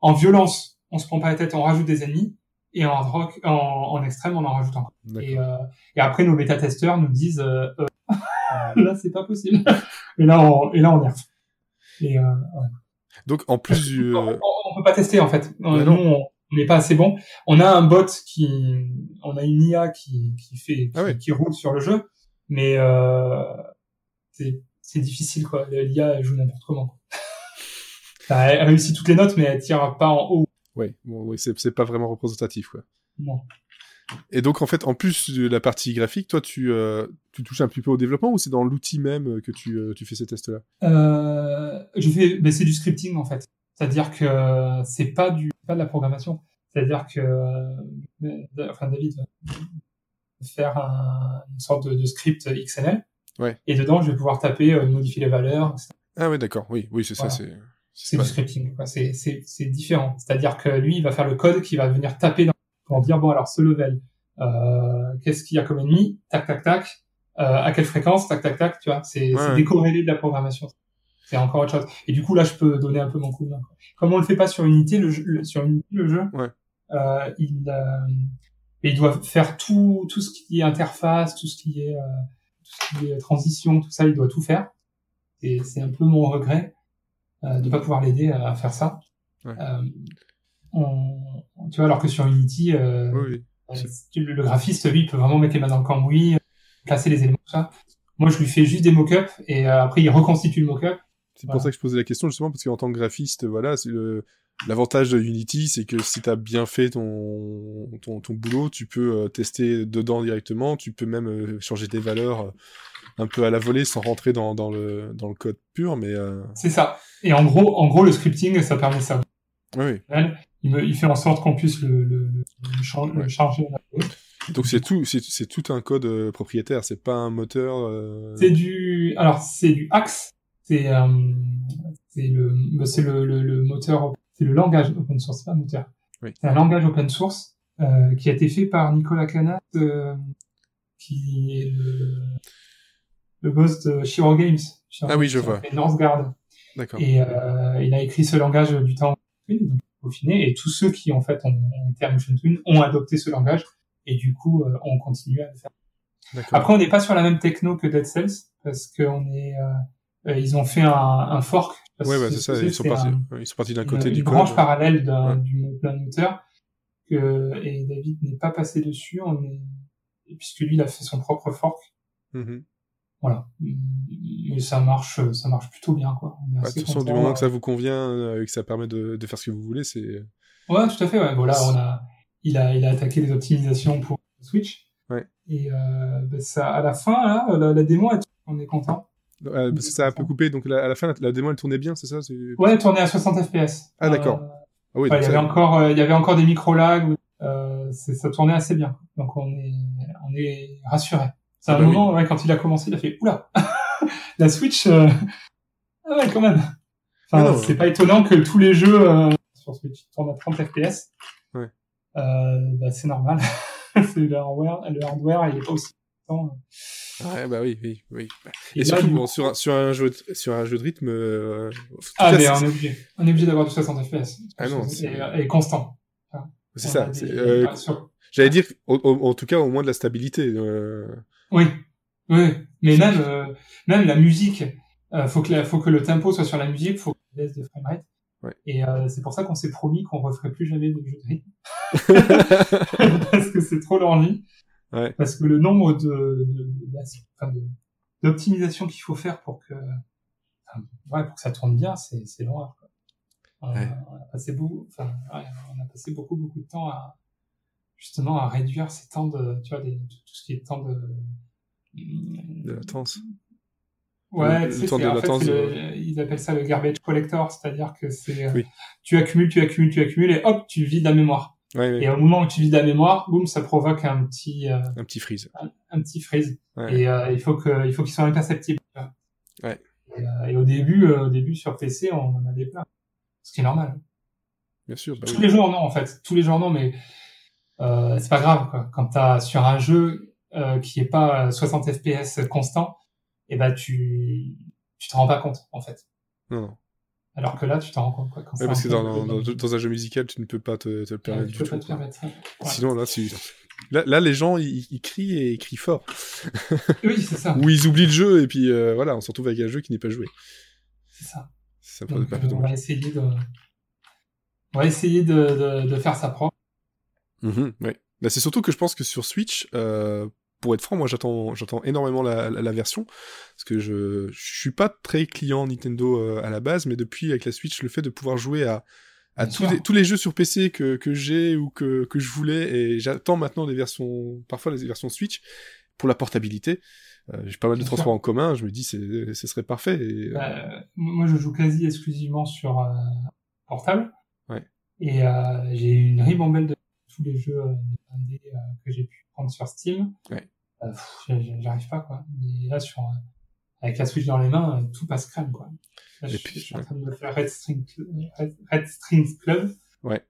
en violence, on se prend pas la tête, on rajoute des ennemis, et en rock, en, en extrême, on en rajoute encore. Et, euh, et après, nos bêta-testeurs nous disent, euh, euh là, c'est pas possible. et là, on, et là, on nerf. Et, euh, ouais. Donc, en plus du... On, on, peut pas tester, en fait. Nous, on n'est pas assez bon. On a un bot qui, on a une IA qui, qui fait, qui, ah oui. qui roule sur le jeu, mais euh, c'est, c'est difficile, quoi. L'IA, elle joue n'importe comment. elle réussit toutes les notes, mais elle tire pas en haut. Bon, oui, c'est, pas vraiment représentatif, quoi. Non. Et donc, en fait, en plus de la partie graphique, toi, tu, euh, tu touches un petit peu au développement ou c'est dans l'outil même que tu, euh, tu fais ces tests-là? Euh, Je fais, ben, c'est du scripting, en fait. C'est-à-dire que c'est pas du, pas de la programmation. C'est-à-dire que, euh, enfin, David va faire un, une sorte de, de, script XML. Ouais. Et dedans, je vais pouvoir taper, euh, modifier les valeurs. Etc. Ah oui, d'accord. Oui, oui, c'est voilà. ça. C'est, c'est du scripting. C'est, c'est, c'est différent. C'est-à-dire que lui, il va faire le code qui va venir taper dans, pour dire bon alors ce level, euh, qu'est-ce qu'il y a comme ennemi, tac tac tac, euh, à quelle fréquence, tac tac tac, tu vois. C'est, ouais, c'est ouais. décorrélé de la programmation. C'est encore autre chose. Et du coup là, je peux donner un peu mon coup de main. Comme on le fait pas sur Unity, le, jeu, le sur Unity, le jeu, ouais. euh, il, euh, il doit faire tout, tout ce qui est interface, tout ce qui est, euh, tout ce qui est transition, tout ça, il doit tout faire. Et c'est un peu mon regret euh, de pas pouvoir l'aider à faire ça. Ouais. Euh, on, tu vois, alors que sur Unity, euh, oui, oui. le, graphiste, lui, il peut vraiment mettre les mains dans le cambouis, placer les éléments, tout ça. Moi, je lui fais juste des mock-ups et euh, après, il reconstitue le mock-up. C'est voilà. pour ça que je posais la question, justement, parce qu'en tant que graphiste, voilà, c'est le, L'avantage de Unity, c'est que si tu as bien fait ton, ton, ton, boulot, tu peux euh, tester dedans directement, tu peux même euh, changer des valeurs euh, un peu à la volée sans rentrer dans, dans, le, dans le code pur, mais... Euh... C'est ça. Et en gros, en gros, le scripting, ça permet ça. Oui. Il, me, il fait en sorte qu'on puisse le, le, le, char ouais. le charger. Donc c'est tout, c'est tout un code propriétaire, c'est pas un moteur. Euh... C'est du, alors c'est du Axe, c'est euh, c'est le, c'est le, le, le, moteur, c'est le langage open source, c'est pas un moteur. Oui. C'est un langage open source euh, qui a été fait par Nicolas Canat, euh, qui est le, le boss de Shiro Games. Shiro ah oui, je vois. Northgard. D'accord. Et euh, il a écrit ce langage du temps peaufiné, et tous ceux qui en fait ont, ont été à Motion Twin ont adopté ce langage et du coup euh, on continue à le faire. Après on n'est pas sur la même techno que Dead Cells parce qu'on est euh, ils ont fait un, un fork. Ouais, bah, c'est ça. Ils sont, partis, un, ils sont partis d'un côté une, du une code. branche parallèle d'un ouais. moteur que et David n'est pas passé dessus. On est puisque lui il a fait son propre fork. Mm -hmm. Voilà. Mais ça marche, ça marche plutôt bien quoi. Bah, de toute façon, du moment que ça vous convient euh, et que ça permet de, de faire ce que vous voulez, c'est. Ouais, tout à fait. Ouais. Bon là, on a il a, il a attaqué les optimisations pour Switch. Ouais. Et euh, ben ça, à la fin, là, la, la démo, on est content. Euh, parce que ça a un peu coupé, donc la, à la fin, la, la démo, elle tournait bien, c'est ça Ouais, elle tournait à 60 FPS. Ah d'accord. Euh, ah, oui, il y avait encore, euh, il y avait encore des micro lags. Euh, ça tournait assez bien. Donc on est, on est rassuré. C'est ah, un bah moment, oui. ouais, quand il a commencé, il a fait oula, la Switch. Euh... Ah ouais, quand même. Enfin, ah c'est pas étonnant que tous les jeux sur Switch tournent à 30 FPS. Ouais. Euh, bah, c'est normal. c'est le hardware, le hardware, il est pas aussi temps. Ouais, bah oui, oui, oui. Et, Et surtout, là, bon, sur, sur, un jeu de, sur un jeu de rythme. Euh, ah, mais on est obligé. On est obligé d'avoir du 60 FPS. Ah non, et, et, constant. Enfin, c'est ça. Euh, J'allais dire, au, au, en tout cas, au moins de la stabilité. Euh... Oui, oui. Mais même, euh, même la musique, euh, faut que la, faut que le tempo soit sur la musique, faut qu'il laisse de framerate. Ouais. Et euh, c'est pour ça qu'on s'est promis qu'on referait plus jamais de jeux de rythme. Parce que c'est trop l'envie. Ouais. Parce que le nombre de, de, d'optimisation qu'il faut faire pour que, enfin, ouais, pour que ça tourne bien, c'est, c'est l'horreur. On, ouais. on, a passé beaucoup, enfin, ouais, on a passé beaucoup, beaucoup de temps à, justement, à réduire ces temps de, tu vois, des, tout ce qui est temps de, de latence. Ouais, le, le temps de en latence. Le, ils appellent ça le garbage collector, c'est-à-dire que c'est, oui. tu accumules, tu accumules, tu accumules, et hop, tu vides la mémoire. Ouais, ouais. Et au moment où tu vides la mémoire, boum, ça provoque un petit euh, un petit freeze. Un, un petit freeze. Ouais. Et euh, il faut que il faut qu'il soit imperceptible. Ouais. Et, euh, et, au début, euh, au début sur PC, on en avait plein, ce qui est normal. Bien sûr. Bah Tous oui. les jours non en fait, tous les jours non, mais euh, c'est pas grave quoi. Quand t'as sur un jeu qui est pas 60 FPS constant, et eh ben tu tu te rends pas compte en fait. Non. Alors que là, tu t'en rends compte, quoi. Quand Ouais, c'est parce que dans, dans, dans un jeu musical, tu ne peux pas te, te le Ouais, permettre tu du peux tout. pas te permettre ça. Ouais. Sinon, là, tu... là, là, les gens, ils, ils crient et ils crient fort. Oui, c'est ça. Ou ils oublient le jeu, et puis euh, voilà, on se retrouve avec un jeu qui n'est pas joué. C'est ça. Ça peut Donc, pas euh, on va essayer de, on va essayer de, de, de faire ça propre. Mhm, ouais. Bah, c'est surtout que je pense que sur Switch, euh, pour être franc, moi j'attends, j'attends énormément la, la, la version parce que je, je suis pas très client Nintendo euh, à la base, mais depuis avec la Switch, le fait de pouvoir jouer à, à tous les, tous les jeux sur PC que, que j'ai ou que, que je voulais, et j'attends maintenant des versions, parfois les versions Switch pour la portabilité. Euh, j'ai pas mal de transports en commun, je me dis c'est, ce serait parfait. Et, euh, Euh, moi, je joue quasi exclusivement sur portable. Ouais. Et j'ai une ribambelle de tous les jeux que j'ai pu prendre sur Steam. Ouais. Euh, j'arrive pas, quoi. Et là, sur, euh, avec la Switch dans les mains, euh, tout passe crème, quoi. Là, je, puis, je suis en train de faire Red, String, Red, Red Strings Club. Ouais.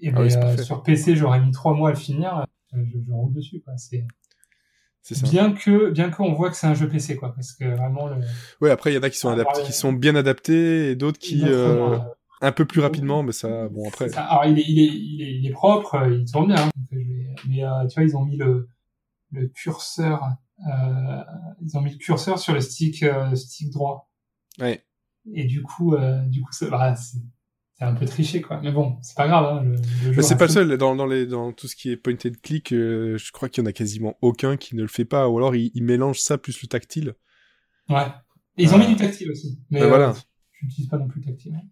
Et Ah ben, oui, euh, sur PC, j'aurais mis trois mois à le finir. Je, je roule dessus, quoi. C'est ça. bien que bien qu'on voit que c'est un jeu PC, quoi, parce que vraiment le Ouais, après il y en a qui sont Ah, adaptés, qui sont bien adaptés, et d'autres qui euh, un peu plus rapidement, mais ça, bon après. Ça. Alors, il est, il est, il est, il est propre, il tourne bien. hein. Mais euh, tu vois, ils ont mis le, le curseur, euh, ils ont mis le curseur sur le stick, euh, stick droit. Ouais. Et du coup, euh, du coup, bah, c'est c'est un peu triché, quoi. Mais bon, c'est pas grave. Hein, le, Mais c'est pas le seul, dans, dans, les, dans tout ce qui est point and click, euh, je crois qu'il y en a quasiment aucun qui ne le fait pas, ou alors il, il mélange ça plus le tactile. Ouais. Et ils ont Euh, mis du tactile aussi. Mais ben voilà. je n'utilise pas non plus le tactile. hein.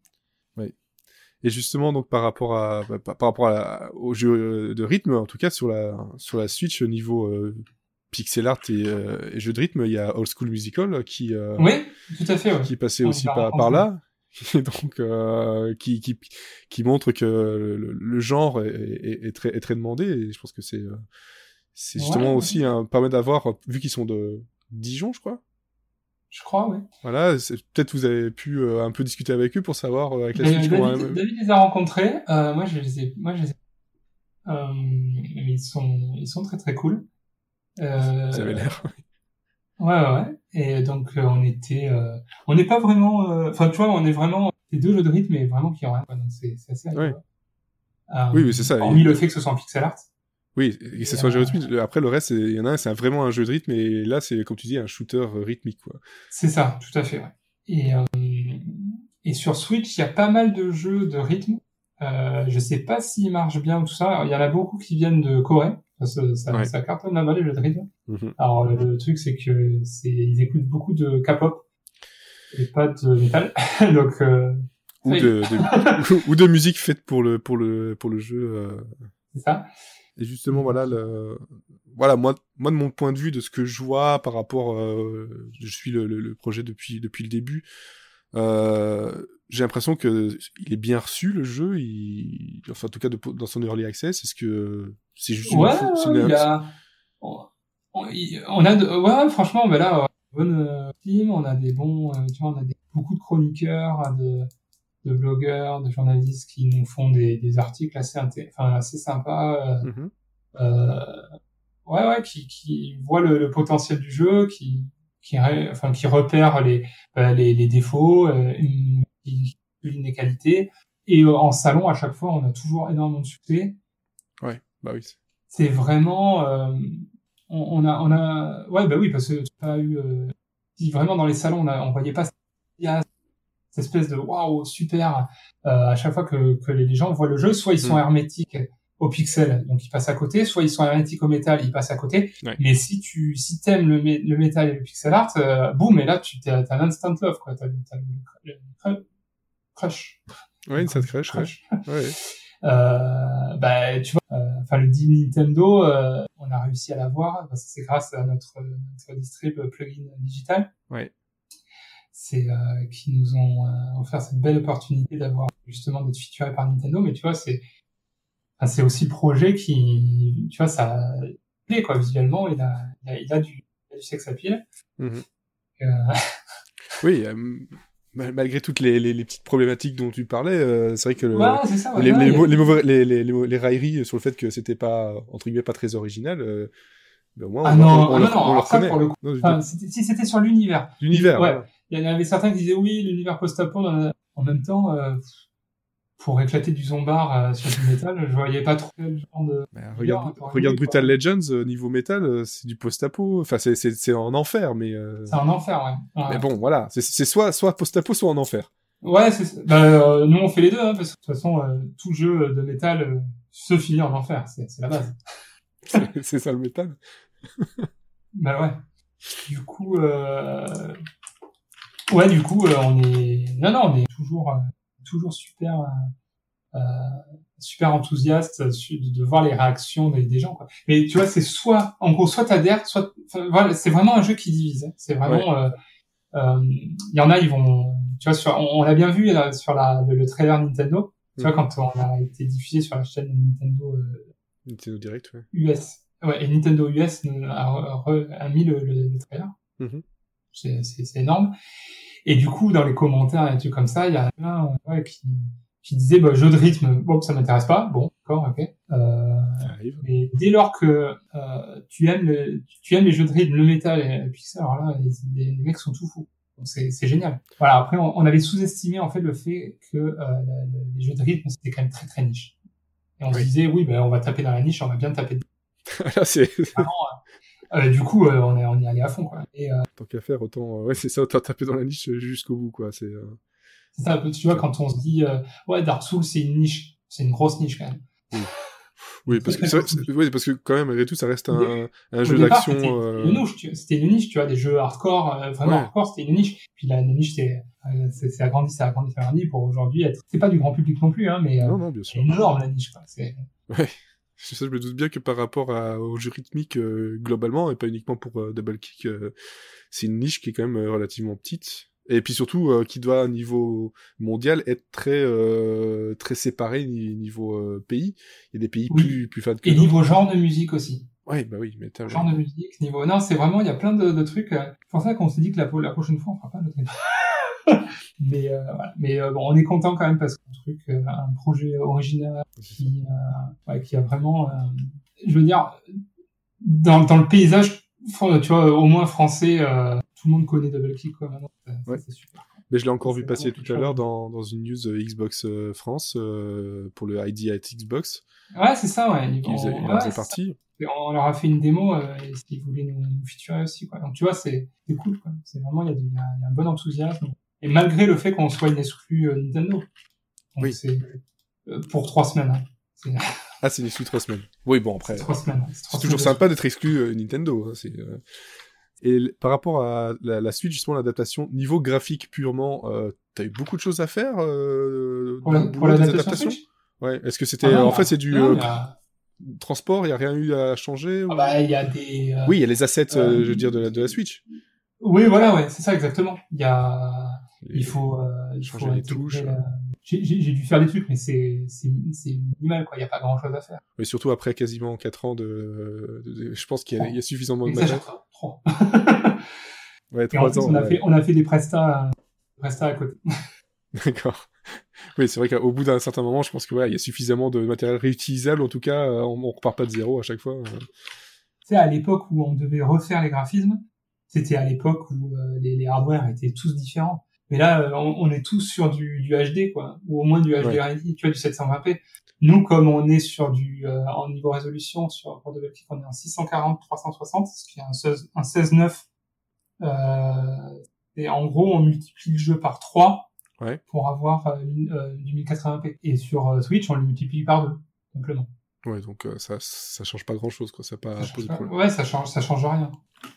Et justement, donc par rapport à bah, par rapport à la- au jeu euh, de rythme, en tout cas sur la sur la Switch au niveau euh, pixel art et, euh, et jeu de rythme, il y a Old School Musical qui euh, Oui, tout à fait. Ouais. qui On aussi par, par là, et donc euh, qui, qui qui montre que le, le genre est, est, est très est très demandé et je pense que c'est euh, c'est justement ouais. aussi un permet d'avoir vu qu'ils sont de Dijon, je crois. Je crois, oui. Voilà, c'est- peut-être vous avez pu euh, un peu discuter avec eux pour savoir euh, avec la Switch David, comment- David les a rencontrés. Euh, moi, je les ai, moi, je les ai. Euh, ils sont, ils sont très très cool. Euh, ça avait l'air. Ouais, ouais, ouais. Et donc, on était, on n'est pas vraiment, enfin, tu vois, on est vraiment les deux jeux de rythme, mais vraiment qui ont rien. quoi. Donc, c'est, c'est assez. Ouais. Oui, oui, c'est ça. Hormis Et- le fait que ce soit en pixel art. Oui, et que ce soit un jeu euh, rythmique. Après, le reste, il y en a un, c'est vraiment un jeu de rythme, et là, c'est, comme tu dis, un shooter euh, rythmique, quoi. C'est ça, tout à fait, ouais. Et, euh, et sur Switch, il y a pas mal de jeux de rythme. Euh, je sais pas s'ils marchent bien ou tout ça. Il y en a beaucoup qui viennent de Corée. Ça, ça, ça, Ouais. ça cartonne là-bas, les jeux de rythme. Mhm. Alors, le, le truc, c'est que c'est, ils écoutent beaucoup de K-pop et pas de métal. Donc, euh, Ou de, de- ou de musique faite pour le, pour le, pour le jeu. c'est ça. Et justement, voilà, le, voilà, moi, moi, de mon point de vue, de ce que je vois par rapport, euh, je suis le, le, le projet depuis, depuis le début, euh, j'ai l'impression que il est bien reçu, le jeu, il, enfin, en tout cas, de- dans son early access, est-ce que c'est juste une, Ouais, info- c'est une- il a... on, on- on a de... ouais, franchement, ben là, euh, bonne euh, team, on a des bons, tu vois, on a des, beaucoup de chroniqueurs, de, de blogueurs, de journalistes qui nous font des, des articles assez, enfin, assez sympas, euh, Mhm. euh, ouais, ouais, qui, qui voient le, le potentiel du jeu, qui, qui, ré- enfin, qui repèrent les, euh, les, les défauts, euh, une- soulignent les qualités. Et en salon, à chaque fois, on a toujours énormément de succès Ouais, bah oui. c'est vraiment euh, on, on a on a ouais bah oui parce que tu as eu euh, vraiment dans les salons on a on voyait pas cette espèce de waouh super euh, à chaque fois que, que les gens voient le jeu soit ils sont Mm. hermétiques au pixel donc ils passent à côté soit ils sont hermétiques au métal ils passent à côté Ouais. mais si tu si t'aimes le, mé- le métal et le pixel art euh, boum et là tu t'as un instant love quoi t'as le, crush Ouais, une cette crèche, ouais. crush ouais. euh, bah, tu vois, euh, enfin le deal Nintendo, euh, on a réussi à l'avoir. parce que c'est grâce à notre, notre distrib plugin digital. Ouais. C'est euh, qui nous ont euh, offert cette belle opportunité d'avoir justement d'être featuré par Nintendo. Mais tu vois, c'est enfin, c'est aussi le projet qui, tu vois, ça plaît quoi visuellement. Il a, il a, il a du, il a du sex appeal. Mhm. Euh, Oui, euh, mal- malgré toutes les, les, les petites problématiques dont tu parlais, c'est vrai que le- ouais, c'est ça. ouais, les, ouais, mauvais- railleries sur le fait que c'était pas, entre guillemets, pas très original, ben au moins, Ah on, non, on, ah on, non, non, ça, pour le coup, Non, Enfin, si c'était sur l'univers. L'univers, Ouais. Il y en avait certains qui disaient oui, l'univers post-apo, en en même temps, euh, pour éclater du zombar euh, sur du métal, je voyais pas trop le genre de. Regarde, regarde Brutal Legends euh, niveau métal, euh, c'est du post-apo. Enfin, c'est en enfer, mais. C'est un enfer, ouais. ouais. Mais bon, voilà, c'est soit soit post-apo, soit en enfer. Ouais, c'est bah, nous on fait les deux, hein, parce que de toute façon, tout jeu de métal se finit en enfer, c'est la base. C'est- c'est ça le métal. Bah ouais. Du coup, euh... ouais, du coup, euh, on est, non, non, on est toujours, euh, toujours super, euh, euh, super enthousiaste de voir les réactions des, des gens. Quoi. Mais tu vois, c'est soit, en gros, soit t'adhères, soit, enfin, voilà, c'est vraiment un jeu qui divise. hein. C'est vraiment, euh, euh, il y en a, ils vont, tu vois, sur, on, on l'a bien vu là, sur la, le, le trailer Nintendo. Tu vois, Mhm. quand on a été diffusé sur la chaîne Nintendo euh, Nintendo Direct, ouais. US. Ouais, et Nintendo US a, re- a mis le, le, le trailer. Mhm. C'est, énorme. Et du coup, dans les commentaires et trucs comme ça, il y a plein ouais, qui, qui disaient bah, jeu de rythme, bon, ça m'intéresse pas. Bon, d'accord, ok. Euh, mais dès lors que euh, tu aimes le, tu aimes les jeux de rythme, le métal et le pixel, alors là, les, les, les mecs sont tout fous. Donc c'est, génial. Voilà. Après, on, on avait sous-estimé en fait le fait que euh, les jeux de rythme c'était quand même très très niche. Et on se Oui. disait oui, ben on va taper dans la niche, on va bien taper. Là, c'est Euh, du coup, euh, on, est, on y allait à fond quoi. Et euh, tant qu'à faire, autant, ouais, c'est ça, autant taper dans la niche jusqu'au bout, quoi. C'est. ça, un peu, tu vois, quand on se dit ouais, Dark Souls c'est une niche, c'est une grosse niche quand même. Oui, parce que oui, parce quand même, malgré tout, ça reste un, jeu d'action. c'était une niche, tu- C'était une niche, tu vois, des jeux hardcore, vraiment Ouais. hardcore, c'était une niche. Puis la, la niche, c'est, c'est, c'est agrandi, c'est agrandi, c'est agrandi pour aujourd'hui être. C'est pas du grand public non plus, hein, mais Non, non, bien c'est sûr. énorme la niche. Quoi. Ouais. C'est ça, je me doute bien que par rapport à, au jeu rythmique euh, globalement, et pas uniquement pour euh, Double Kick, euh, c'est une niche qui est quand même euh, relativement petite. Et puis surtout, euh, qui doit, à niveau mondial, être très euh, très séparé ni- niveau euh, pays. Il y a des pays Oui. plus, plus fans que Et niveau genre de musique aussi. Ouais, bah oui, mais t'as... Genre de musique, niveau. Non, c'est vraiment, il y a plein de, de trucs. C'est pour ça qu'on s'est dit que la, la prochaine fois, on fera pas notre Mais, euh, voilà. Mais euh, bon, on est content quand même parce qu'un truc, euh, un projet original qui, euh, ouais, qui a vraiment, euh, je veux dire, dans, dans le paysage, tu vois, au moins français, euh, tout le monde connaît Double Kick, quoi, maintenant. Ça, ça, Ouais. c'est super. Mais je l'ai encore vu passer tout à l'heure dans, dans une news Xbox France euh, pour le ID at Xbox. Ouais, c'est ça, ouais. Qui faisait, il en ouais, partie. On leur a fait une démo euh, et ils voulaient nous, nous featurer aussi quoi. Donc tu vois c'est cool quoi. C'est vraiment il y, a du- il y, a il y a un bon enthousiasme et malgré le fait qu'on soit une exclue euh, Nintendo. Donc Oui. c'est euh, pour trois semaines. Hein. Ah, c'est une suite trois semaines. Oui, bon, après... trois semaines. hein. C'est toujours sympa d'être exclu euh, Nintendo. hein, c'est, Et par rapport à la, la suite, justement, l'adaptation, niveau graphique purement, euh, t'as eu beaucoup de choses à faire euh, Pour la- pour adaptations Ouais. Est-ce que c'était, Ah non, en fait, c'est du non, euh, y a- transport, il y a rien eu à changer ou- ah bah, il y a des. Oui, il y a les assets, je veux dire, de la, de la Switch. Oui, voilà, ouais, c'est ça exactement. Il y a, il faut, euh, il changer faut les touches, la- J'ai j'ai- dû faire des trucs, mais c'est minimal quoi. Il y a pas grand chose à faire. Mais surtout après quasiment 4 ans de, de- de- je pense qu'il y, a- il y a suffisamment de matériel. pas, trop. Ouais, Et en 3 plus, ans. on a ouais. fait, on a fait des prestats, euh, prestats à côté. D'accord. Oui, c'est vrai qu'au bout d'un certain moment, je pense que ouais, il y a suffisamment de matériel réutilisable. En tout cas, euh, on, on repart pas de zéro à chaque fois. euh. Tu sais, à l'époque où on devait refaire les graphismes, c'était à l'époque où euh, les, les hardware étaient tous différents. Mais là, euh, on, on est tous sur du, du HD, quoi, ou au moins du HD Ouais. ready, tu vois, du 720p. Nous, comme on est sur du euh, en niveau résolution, sur pour Double Click, on est en 640 360, ce qui est un 16 un 16:9. Euh, et en gros, on multiplie le jeu par 3 Ouais. pour avoir euh, euh, du 1080p. Et sur Switch, on le multiplie par 2, simplement. Ouais, donc euh, ça, ça change pas grand chose, quoi. Ça pas Ça ouais, ça change, ça change rien.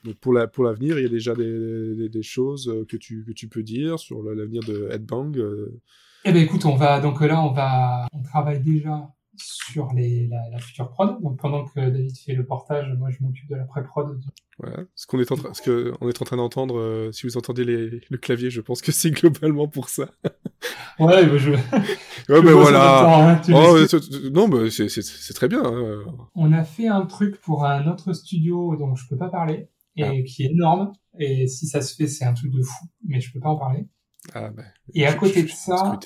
Donc pour la pour l'avenir, il y a déjà des, des, des choses euh, que tu que tu peux dire sur l'avenir de Headbang. euh. Eh ben écoute, on va donc là on va on travaille déjà sur les la, la future prod. Donc pendant que David fait le portage, moi je m'occupe de la pré-prod. Voilà. Ce qu'on est en train, ce que on est en train d'entendre, euh, si vous entendez les, le clavier, je pense que c'est globalement pour ça. Ouais, bah, je. Ouais, ben voilà. temps, hein, Oh, le non, mais c'est très bien. hein. On a fait un truc pour un autre studio dont je peux pas parler et Ah. qui est énorme. Et si ça se fait, c'est un truc de fou, mais je peux pas en parler. Ah ben. Et à je- côté je- de ça.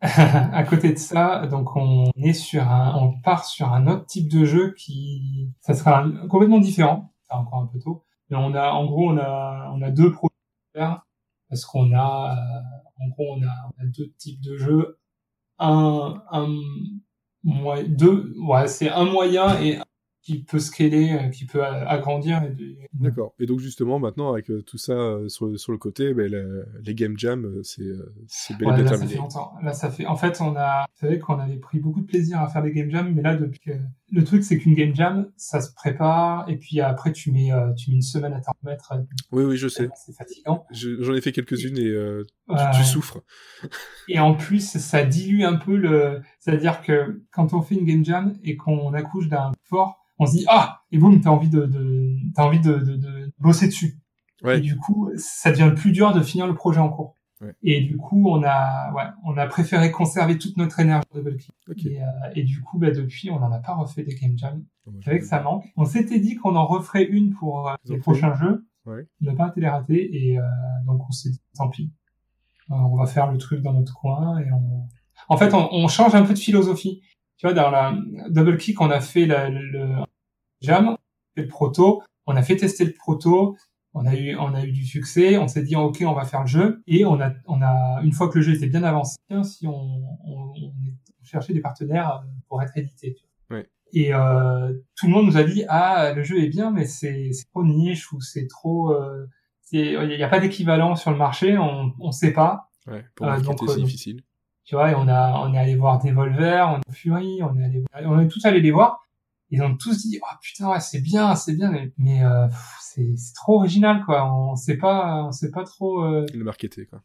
à côté de ça, donc on est sur un, on part sur un autre type de jeu qui, ça sera un- complètement différent. C'est encore un peu tôt, mais on a, en gros, on a, on a deux projets à faire. parce qu'on a, euh, en gros, on a, on a, deux types de jeux, un, un deux, ouais, c'est un moyen et qui peut scaler, euh, qui peut agrandir. D'accord. Et donc justement maintenant avec euh, tout ça euh, sur, sur le côté, ben, les game jams, c'est c'est bel ouais, là, ça fait longtemps. Là ça fait. En fait, on a, vous savez qu'on avait pris beaucoup de plaisir à faire des game jams, mais là depuis que... le truc c'est qu'une game jam, ça se prépare et puis après tu mets tu mets une semaine à t'en remettre. Oui oui je sais. C'est fatigant. J'en ai fait quelques-unes et tu, tu, souffres. et en plus ça dilue un peu le, c'est-à-dire que quand on fait une game jam et qu'on accouche d'un fort on se dit ah et boum t'as envie de, de t'as envie de, de, de, bosser dessus ouais. et du coup ça devient plus dur de finir le projet en cours ouais. et du coup on a ouais on a préféré conserver toute notre énergie de okay. et, euh, et, du coup bah, depuis on n'en a pas refait des game jams oh, avec ça manque on s'était dit qu'on en referait une pour euh, les prochains jeux ouais. on n'a pas été les rater et euh, donc on s'est dit tant pis euh, on va faire le truc dans notre coin et on en fait on, on change un peu de philosophie tu vois, dans la double kick, on a fait la, le jam, le proto, on a fait tester le proto, on a eu, on a eu du succès, on s'est dit, ok, on va faire le jeu, et on a, on a, une fois que le jeu était bien avancé, si on, on, on cherchait des partenaires pour être édité. Tu vois. Ouais. Et euh, tout le monde nous a dit, ah, le jeu est bien, mais c'est trop niche ou c'est trop, euh, il n'y a pas d'équivalent sur le marché, on, on sait pas. Ouais, pour euh, donc, c'est euh, difficile. Tu vois, et on a, on est allé voir Devolver, on a Fury, on est allé, on est tous allés les voir. Ils ont tous dit, oh putain, ouais, c'est bien, c'est bien, mais, mais euh, c'est, c'est trop original, quoi. On sait pas, on sait pas trop. Euh... Le marketer, quoi.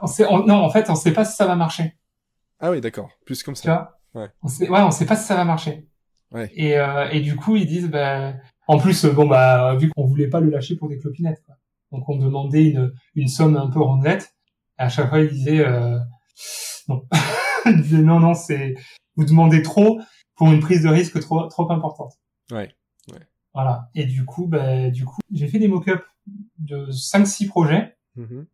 On sait, on, non, en fait, on sait pas si ça va marcher. Ah oui, d'accord. Plus comme ça. Tu vois? Ouais. On sait, ouais, on sait pas si ça va marcher. Ouais. Et, euh, et du coup, ils disent, bah, en plus, bon, bah, vu qu'on voulait pas le lâcher pour des clopinettes, quoi. Donc, on demandait une, une somme un peu rondelette. Et à chaque fois, euh, non. il disait non, non, c'est vous demandez trop pour une prise de risque trop trop importante. Ouais. ouais. Voilà. Et du coup, bah, du coup, j'ai fait des mock-ups de 5-6 projets. Mm-hmm.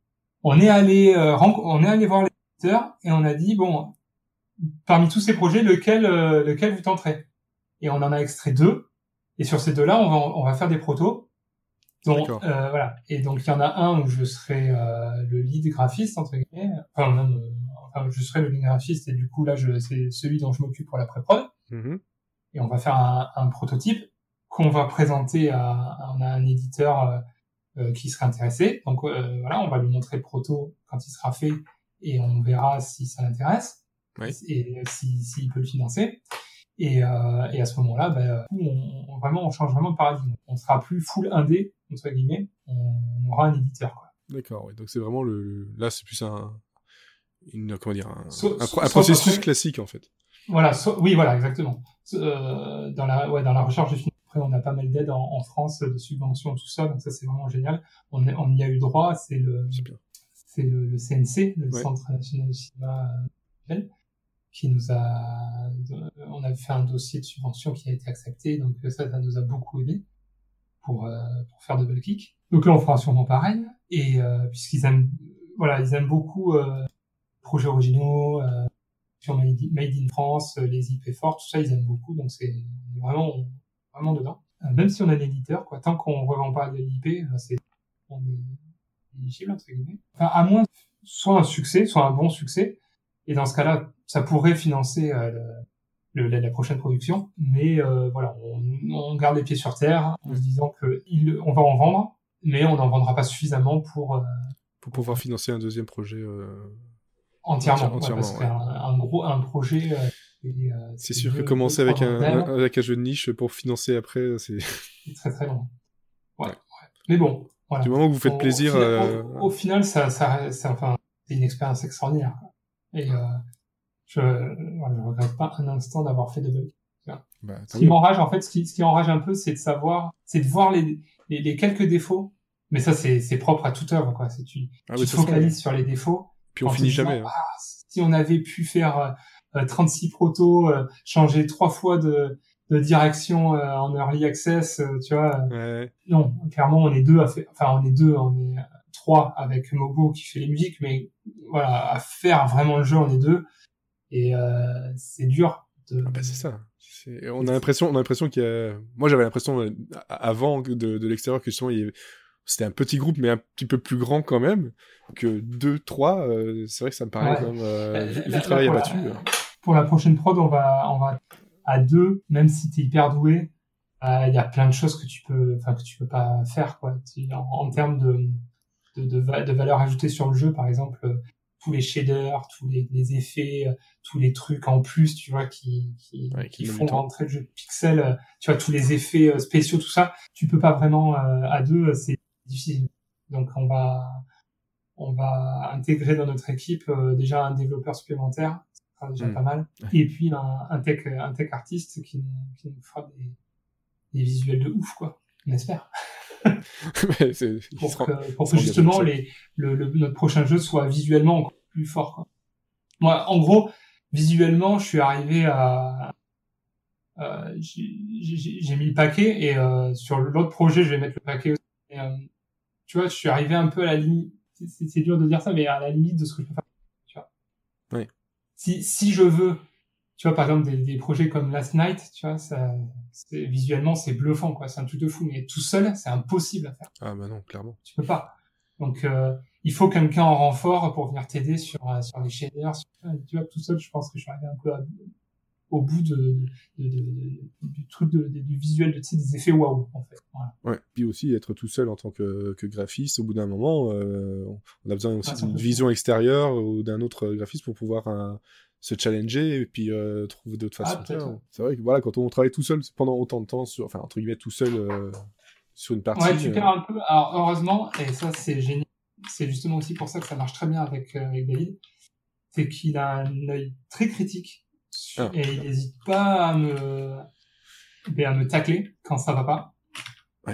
On est allé euh, on est allé voir les éditeurs et on a dit bon, parmi tous ces projets, lequel euh, lequel vous tenterez? Et on en a extrait deux. Et sur ces deux-là, on va on va faire des protos. Donc euh, voilà. Et donc il y en a un où je serai euh, le lead graphiste entre guillemets. Enfin, même, euh, enfin, je serai le lead graphiste et du coup là, je c'est celui dont je m'occupe pour la pré-prod. Mm-hmm. Et on va faire un, un prototype qu'on va présenter à, a un éditeur euh, euh, qui sera intéressé. Donc voilà, on va lui montrer le proto quand il sera fait et on verra si ça l'intéresse oui. et s'il si, peut le financer. Et, euh, et à ce moment-là, bah, on, on, vraiment, on change vraiment de paradigme. On sera plus full indé, entre guillemets. On, on aura un éditeur. Quoi. D'accord. Ouais. Donc c'est vraiment le. Là, c'est plus un. Une, comment dire un, so, un, so, un processus classique en fait. Voilà. Oui, voilà, exactement. Euh, dans la, ouais, dans la recherche de après, on a pas mal d'aides en, en, France, de subventions, tout ça. Donc ça, c'est vraiment génial. On, on y a eu droit. C'est le. C'est le, le, CNC, le ouais. Centre national du cinéma. Euh, qui nous a, on a fait un dossier de subvention qui a été accepté, donc ça, ça nous a beaucoup aidé pour, euh, pour faire Double Kick. Donc là, on fera sûrement pareil, et euh, puisqu'ils aiment, voilà, ils aiment beaucoup euh, projets originaux, euh, sur Made in France, les IP forts, tout ça, ils aiment beaucoup, donc c'est vraiment, vraiment dedans. Euh, même si on a l'éditeur, quoi, tant qu'on revend pas de l'IP, euh, c'est, on est éligible entre guillemets. Enfin, à moins soit un succès, soit un bon succès, et dans ce cas-là, ça pourrait financer euh, le, la prochaine production. Mais euh, voilà, on, on, garde les pieds sur terre en se disant que il, on va en vendre, mais on n'en vendra pas suffisamment pour euh, pour pouvoir financer un deuxième projet euh, entièrement. entièrement ouais, parce ouais. qu'un un gros un projet. Euh, c'est sûr que commencer avec un, un, avec un jeu de niche pour financer après, c'est très très long. Ouais, ouais. Mais bon, voilà. Du moment que vous faites plaisir. Au, euh... au, au final, ça, ça, c'est enfin, c'est une expérience extraordinaire. Et euh, je, je regrette pas un instant d'avoir fait de bugs. Bah, ce qui m'enrage, en fait, ce qui, ce qui enrage un peu, c'est de savoir, c'est de voir les, les, les, quelques défauts. Mais ça, c'est, propre à toute œuvre, quoi. C'est tu, ah, tu te focalises sur les défauts. Puis on finit jamais. Hein. Ah, si on avait pu faire euh, 36 protos, euh, changer trois fois de, de direction euh, en early access, euh, tu vois. Ouais. Non, clairement, on est deux à faire, enfin, on est deux, on est trois avec Mobo qui fait les musiques, mais voilà, à faire vraiment le jeu, on est deux. Et euh, c'est dur. De... Ah bah c'est ça. On a l'impression, on a l'impression qu'il y a. Moi, j'avais l'impression avant de, de l'extérieur que justement, il y avait... c'était un petit groupe, mais un petit peu plus grand quand même, que deux, trois, c'est vrai que ça me paraît quand même, vu, le travail abattu. pour la prochaine prod, on va, on va à deux, même si tu es hyper doué, il y a plein de choses que tu peux, enfin que tu peux pas faire quoi. En, en termes de, de, de, de, valeur ajoutée sur le jeu, par exemple, tous les shaders, tous les, les, effets, tous les trucs en plus, tu vois, qui, qui, qui font rentrer le jeu de pixels, tu vois, tous les effets spéciaux, tout ça, tu peux pas vraiment à deux, c'est difficile. Donc on va on va intégrer dans notre équipe déjà un développeur supplémentaire, ça sera déjà hmm. pas mal, et puis un, un, tech un tech artiste qui, qui nous fera des des visuels de ouf, quoi. On espère. pour, que, pour que, justement les, le, le, notre prochain jeu soit visuellement plus fort. Quoi. Moi, en gros, visuellement, je suis arrivé à, euh, j'ai mis le paquet et euh, sur l'autre projet, je vais mettre le paquet aussi. Et, euh, tu vois, je suis arrivé un peu à la limite. C'est dur de dire ça, mais à la limite de ce que je peux faire. Tu vois. Oui. Si si je veux tu vois, par exemple, des, des, projets comme Last Night, tu vois, ça, visuellement, c'est bluffant, quoi. C'est un truc de fou. Mais tout seul, c'est impossible à faire. Ah, bah non, clairement. Tu peux pas. Donc, euh, il faut quelqu'un en renfort pour venir t'aider sur, euh, sur les shaders. tu vois, tout seul, je pense que je suis arrivé un peu au bout de, de, de, du truc du visuel, de, tu sais, des effets waouh, en fait. Voilà. Ouais. Puis aussi, être tout seul en tant que, que graphiste, au bout d'un moment, euh, on a besoin aussi ah, d'une vision extérieure ou d'un autre graphiste pour pouvoir un, se challenger et puis euh, trouver d'autres ah, façons. c'est vrai que voilà, quand on travaille tout seul pendant autant de temps, sur, enfin entre guillemets tout seul euh, sur une partie. Ouais, tu perds un peu. Alors heureusement, et ça c'est génial, c'est justement aussi pour ça que ça marche très bien avec, euh, avec David, c'est qu'il a un œil très critique ah. et il n'hésite pas à me, ben, à me tacler quand ça va pas.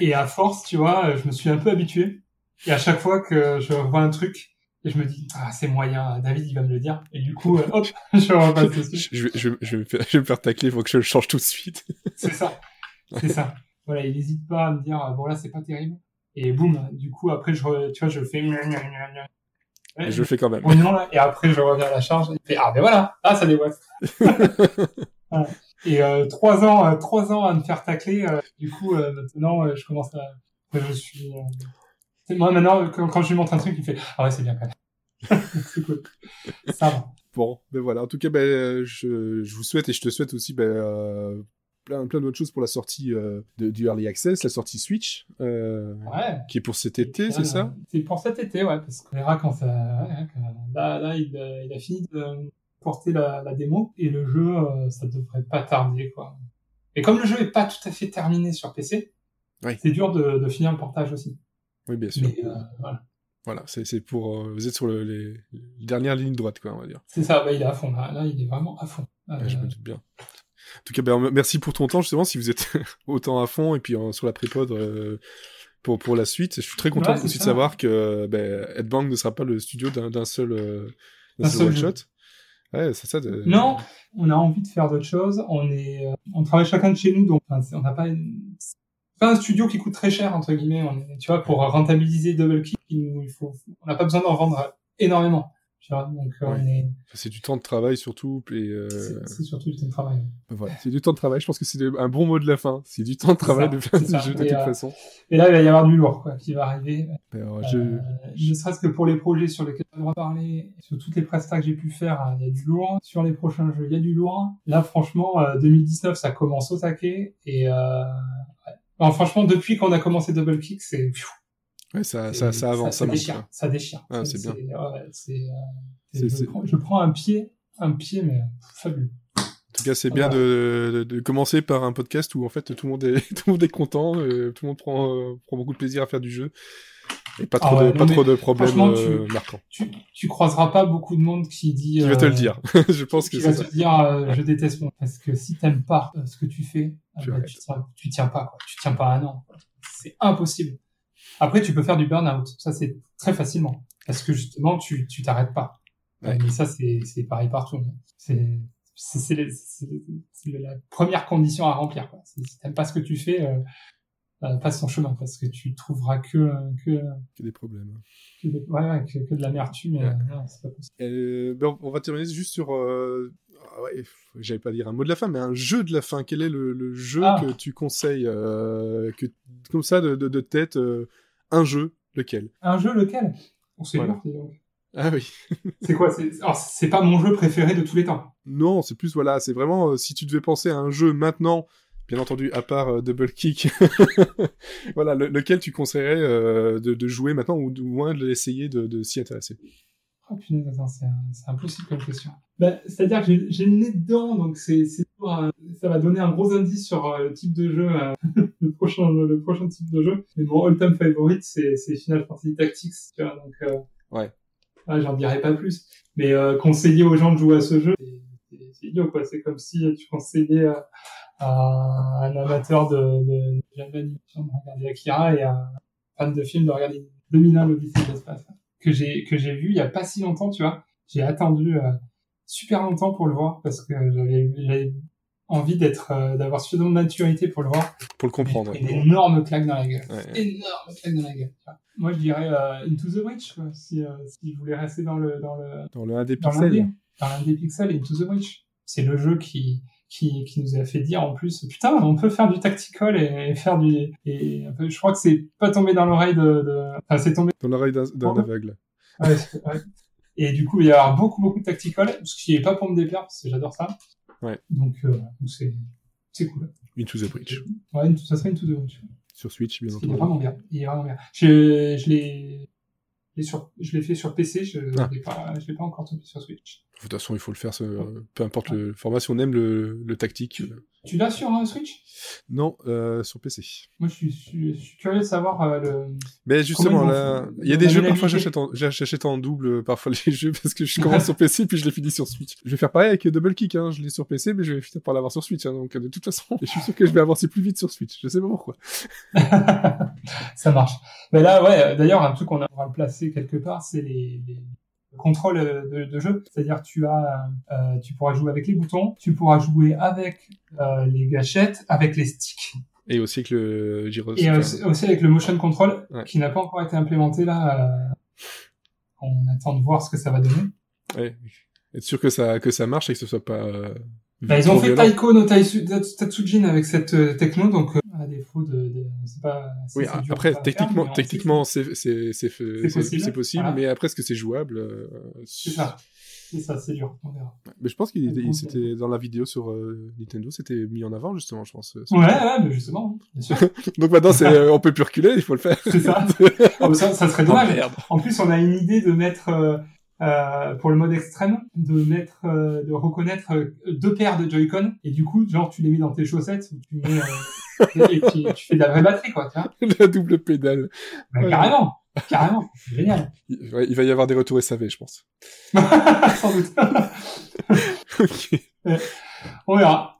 Et à force, tu vois, je me suis un peu habitué. Et à chaque fois que je vois un truc et je me dis, ah, c'est moyen, David, il va me le dire. Et du coup, euh, hop, je repasse dessus. Je, je, je, vais je vais me faire tacler, il faut que je le change tout de suite. c'est ça. C'est ça. Voilà, il n'hésite pas à me dire, bon, là, c'est pas terrible. Et boum, du coup, après, je, tu vois, je fais, et je le fais quand même. et après, je reviens à la charge. Il fait, ah, ben voilà, ah, ça déboîte. Et euh, trois ans, euh, trois ans à me faire tacler. Euh, du coup, maintenant, je commence à, je suis, moi, maintenant, quand, je lui montre un truc, il fait Ah ouais, c'est bien quand même. c'est cool. Ça va. Bon, ben voilà. En tout cas, ben, je, je vous souhaite et je te souhaite aussi ben, plein, plein d'autres choses pour la sortie euh, de, du Early Access, la sortie Switch, euh, ouais. qui est pour cet été, c'est ça? C'est pour cet été, ouais, parce qu'on verra quand ça. Ouais, là, là il, il, a fini de porter la, la démo et le jeu, euh, ça devrait pas tarder, quoi. Et comme le jeu est pas tout à fait terminé sur PC, c'est dur de, de finir le portage aussi. Oui, bien sûr. Euh, voilà. Voilà, c'est pour. Euh, vous êtes sur le, les, les, dernières lignes droites, quoi, on va dire. C'est ça, bah, il est à fond, là, là, il est vraiment à fond. Euh... je me doute bien. En tout cas, ben, merci pour ton temps, justement, si vous êtes autant à fond, et puis euh, sur la prépod euh, pour, pour la suite. Je suis très content ouais, aussi de savoir que ben, Headbang ne sera pas le studio d'un seul, euh, seul, seul one-shot. Ouais, c'est ça. De... Non, on a envie de faire d'autres choses. On est, on travaille chacun de chez nous, donc on n'a pas une pas un studio qui coûte très cher entre guillemets. On, tu vois, pour rentabiliser Double Kick, il faut, on n'a pas besoin d'en vendre énormément. Tu vois, donc ouais. on est. C'est du temps de travail surtout et. Euh... C'est surtout du temps de travail. Voilà, c'est du temps de travail. Je pense que c'est un bon mot de la fin. C'est du temps de travail de faire des jeux de toute euh, façon. Et là, il va y avoir du lourd quoi, qui va arriver. Alors, ben, je... Euh, ne serait-ce que pour les projets sur lesquels on va parler, sur toutes les prestats que j'ai pu faire, hein, il y a du lourd. Sur les prochains jeux, il y a du lourd. Là, franchement, 2019, ça commence au taquet et euh, alors, franchement, depuis qu'on a commencé Double Kick, c'est. Ouais, ça, ça, ça avance, ça, ça déchire. Ça déchire. Ah, c'est bien. Ouais, euh, je, prends, je, prends, un pied, un pied, mais fabuleux. En tout cas, c'est bien de, de, de, commencer par un podcast où en fait tout le monde est, tout le monde est content, euh, tout le monde prend, euh, prend beaucoup de plaisir à faire du jeu. Et pas trop, ah ouais, de, pas trop de problèmes euh, marquants. Tu, tu croiseras pas beaucoup de monde qui dit. Qui va te le dire. je pense que c'est va ça. te dire, euh, je déteste mon. Parce que si t'aimes pas ce que tu fais, tu, bah, tu, tu, tiens pas, quoi. Tu tiens pas un an. C'est impossible. Après, tu peux faire du burn-out. Ça, c'est très facilement. Parce que justement, tu, tu t'arrêtes pas. Ouais. Mais ça, c'est, c'est pareil partout. C'est, c'est, c'est, la première condition à remplir, quoi. Si t'aimes pas ce que tu fais, euh, euh, passe son chemin parce que tu trouveras que que, que des problèmes que, des, ouais, ouais, que, que de l'amertume ouais. c'est pas possible. Euh, ben on va terminer juste sur euh, ah j'allais pas dire un mot de la fin mais un jeu de la fin quel est le, le jeu ah. que tu conseilles euh, que comme ça de, de, de tête euh, un jeu, lequel? Un jeu, lequel? On sait Voilà. Ah oui. C'est quoi? C'est... Pas mon jeu préféré de tous les temps. Non, c'est plus, voilà, c'est vraiment, euh, si tu devais penser à un jeu maintenant, bien entendu, à part euh, Double Kick, voilà, le- lequel tu conseillerais euh, de, de jouer maintenant, ou du moins de l'essayer de, de s'y intéresser? Oh punaise, c'est, impossible comme question. Bah, c'est-à-dire que j'ai, le nez dedans, donc c'est, ça va donner un gros indice sur euh, le type de jeu, euh, le prochain, le prochain type de jeu. Mais mon all-time favorite, c'est, c'est Final Fantasy Tactics, tu vois, donc, euh, Ouais. ah, j'en dirais pas plus. Mais, euh, conseiller aux gens de jouer à ce jeu, c'est, c'est, c'est idiot, quoi. C'est comme si tu conseillais à, à un amateur de, de, de de regarder Akira et à un fan de film de regarder 2001 l'Odyssée de l'espace que j'ai que j'ai vu il y a pas si longtemps, tu vois. J'ai attendu euh, super longtemps pour le voir parce que j'avais j'avais envie d'être euh, d'avoir suffisamment de maturité pour le voir. Pour le comprendre. Une énorme claque dans la gueule. Ouais. Énorme claque dans la gueule. Moi, je dirais euh, Into the Breach, quoi, si, euh, si je voulais rester dans le dans le Dans le 1 des dans pixels. dans l'un des pixels, Into the Breach. C'est le jeu qui qui, qui nous a fait dire en plus putain on peut faire du tactical et, et faire du et je crois que c'est pas tombé dans l'oreille de, de enfin c'est tombé Dans l'oreille d'un Oh. aveugle. Ouais, c'est- ouais. Et du coup, il va y avoir beaucoup, beaucoup de tactical, ce qui est pas pour me déplaire, parce que j'adore ça. Ouais. Donc, euh, donc c'est, c'est cool. Into the Breach. Ouais, ça serait une toute de Breach. Sur Switch, bien Il est entendu. vraiment bien. Il est vraiment bien. Je, je l'ai sur, je l'ai fait sur PC, je, Ah. l'ai pas, encore tombé sur Switch. De toute façon, il faut le faire, peu importe le format, si on aime le, le tactique. Tu l'as sur un Switch? Non, euh, sur PC. Moi, je suis, je curieux de savoir, euh, le, Mais justement, là, il y a des jeux, parfois j'achète en, j'achète en double, parfois les jeux, parce que je commence sur PC, puis je les finis sur Switch. Je vais faire pareil avec Double Kick, hein. je l'ai sur PC, mais je vais finir par l'avoir sur Switch, hein. donc de toute façon, je suis sûr que je vais avancer plus vite sur Switch, je sais pas pourquoi. ça marche. Mais là, ouais, d'ailleurs, un truc qu'on va le placer quelque part, c'est les, les contrôles euh, de, de jeu. C'est-à-dire, tu as, euh, tu pourras jouer avec les boutons, tu pourras jouer avec euh, les gâchettes, avec les sticks, Et aussi avec le gyro. et aussi, aussi avec le motion control, Ouais. qui n'a pas encore été implémenté là. euh, on attend de voir ce que ça va donner. Ouais. Être sûr que ça, que ça marche et que ce soit pas, euh, Bah, ils ont fait violent. Taiko no Tatsujin avec cette euh, techno, donc euh, à défaut de, de c'est pas. Oui, après, faire, techniquement, techniquement, c'est, c'est, c'est, possible, c'est possible, voilà. mais après, est-ce que c'est jouable, euh, C'est ça. C'est ça, c'est dur. On verra. Mais je pense qu'il c'était dans la vidéo sur euh, Nintendo, c'était mis en avant justement, je pense. Ouais, ouais, mais justement, hein, bien sûr. Donc maintenant, c'est, euh, on peut plus reculer, il faut le faire. C'est ça. Oh, mais ça, ça serait dommage. merde. En plus, on a une idée de mettre, euh, euh, pour le mode extrême, de mettre, euh, de reconnaître euh, deux paires de Joy-Con, et du coup, genre, tu les mets dans tes chaussettes, ou tu mets, euh, et tu, tu fais de la vraie batterie, quoi, tu vois. La double pédale. Bah, Ouais. carrément. Carrément. C'est génial. Il, ouais, il va y avoir des retours SAV, je pense. Sans doute. ok, On verra.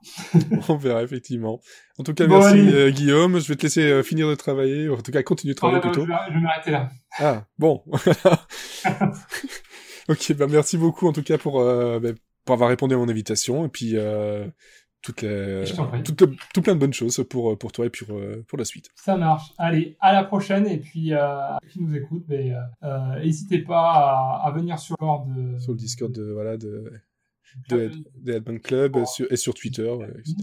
on verra effectivement. En tout cas, Bon, merci euh, Guillaume. Je vais te laisser euh, finir de travailler, ou en tout cas continuer de Oh, travailler plutôt. vais, je vais m'arrêter là. Ah, bon. ok, bah merci beaucoup en tout cas pour, euh, bah, pour avoir répondu à mon invitation et puis euh, Je t'en prie. toutes, tout plein de bonnes choses pour, pour toi et pour, euh, pour la suite. Ça marche. Allez, à la prochaine. Et puis, euh, qui nous écoute, euh, euh, n'hésitez pas à, à venir sur le Discord de, Sur le Discord de, voilà, de, de- de, Head- de Headbang Club euh, sur- et sur Twitter, euh, etc.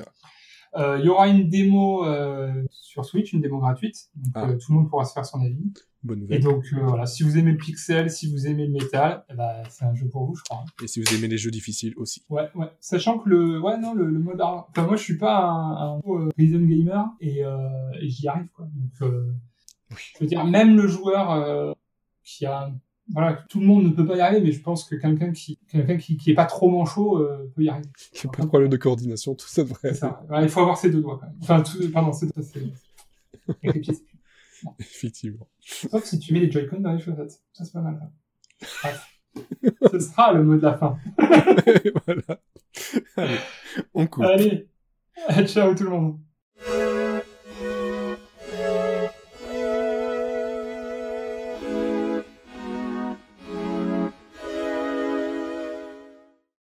Euh, Il y aura une démo euh, sur Switch, une démo gratuite. Donc, Ah. euh, tout le monde pourra se faire son avis. Bonne Et nouvelle. donc, euh, voilà, si vous aimez le pixel, si vous aimez le métal, ben, c'est un jeu pour vous, je crois. Et si vous aimez les jeux difficiles aussi. Ouais, ouais. Sachant que le, ouais, non, le, le mode art- Enfin, moi, je suis pas un, un euh, rhythm gamer et, euh, et j'y arrive, quoi. Donc, euh, je veux dire, même le joueur euh, qui a, voilà, tout le monde ne peut pas y arriver, mais je pense que quelqu'un qui, quelqu'un qui, qui est pas trop manchot euh, peut y arriver. Il n'y a pas de problème de coordination, tout ça devrait C'est ça. Ouais, il faut avoir ses deux doigts, quand même. Enfin, tout, pardon, c'est ça, avec les pieds. Effectivement. Sauf si tu mets les Joy-Con dans les chaussettes. Ça, c'est pas mal. Bref. Ce sera le mot de la fin. voilà. Allez, on coupe. Allez. Ciao tout le monde.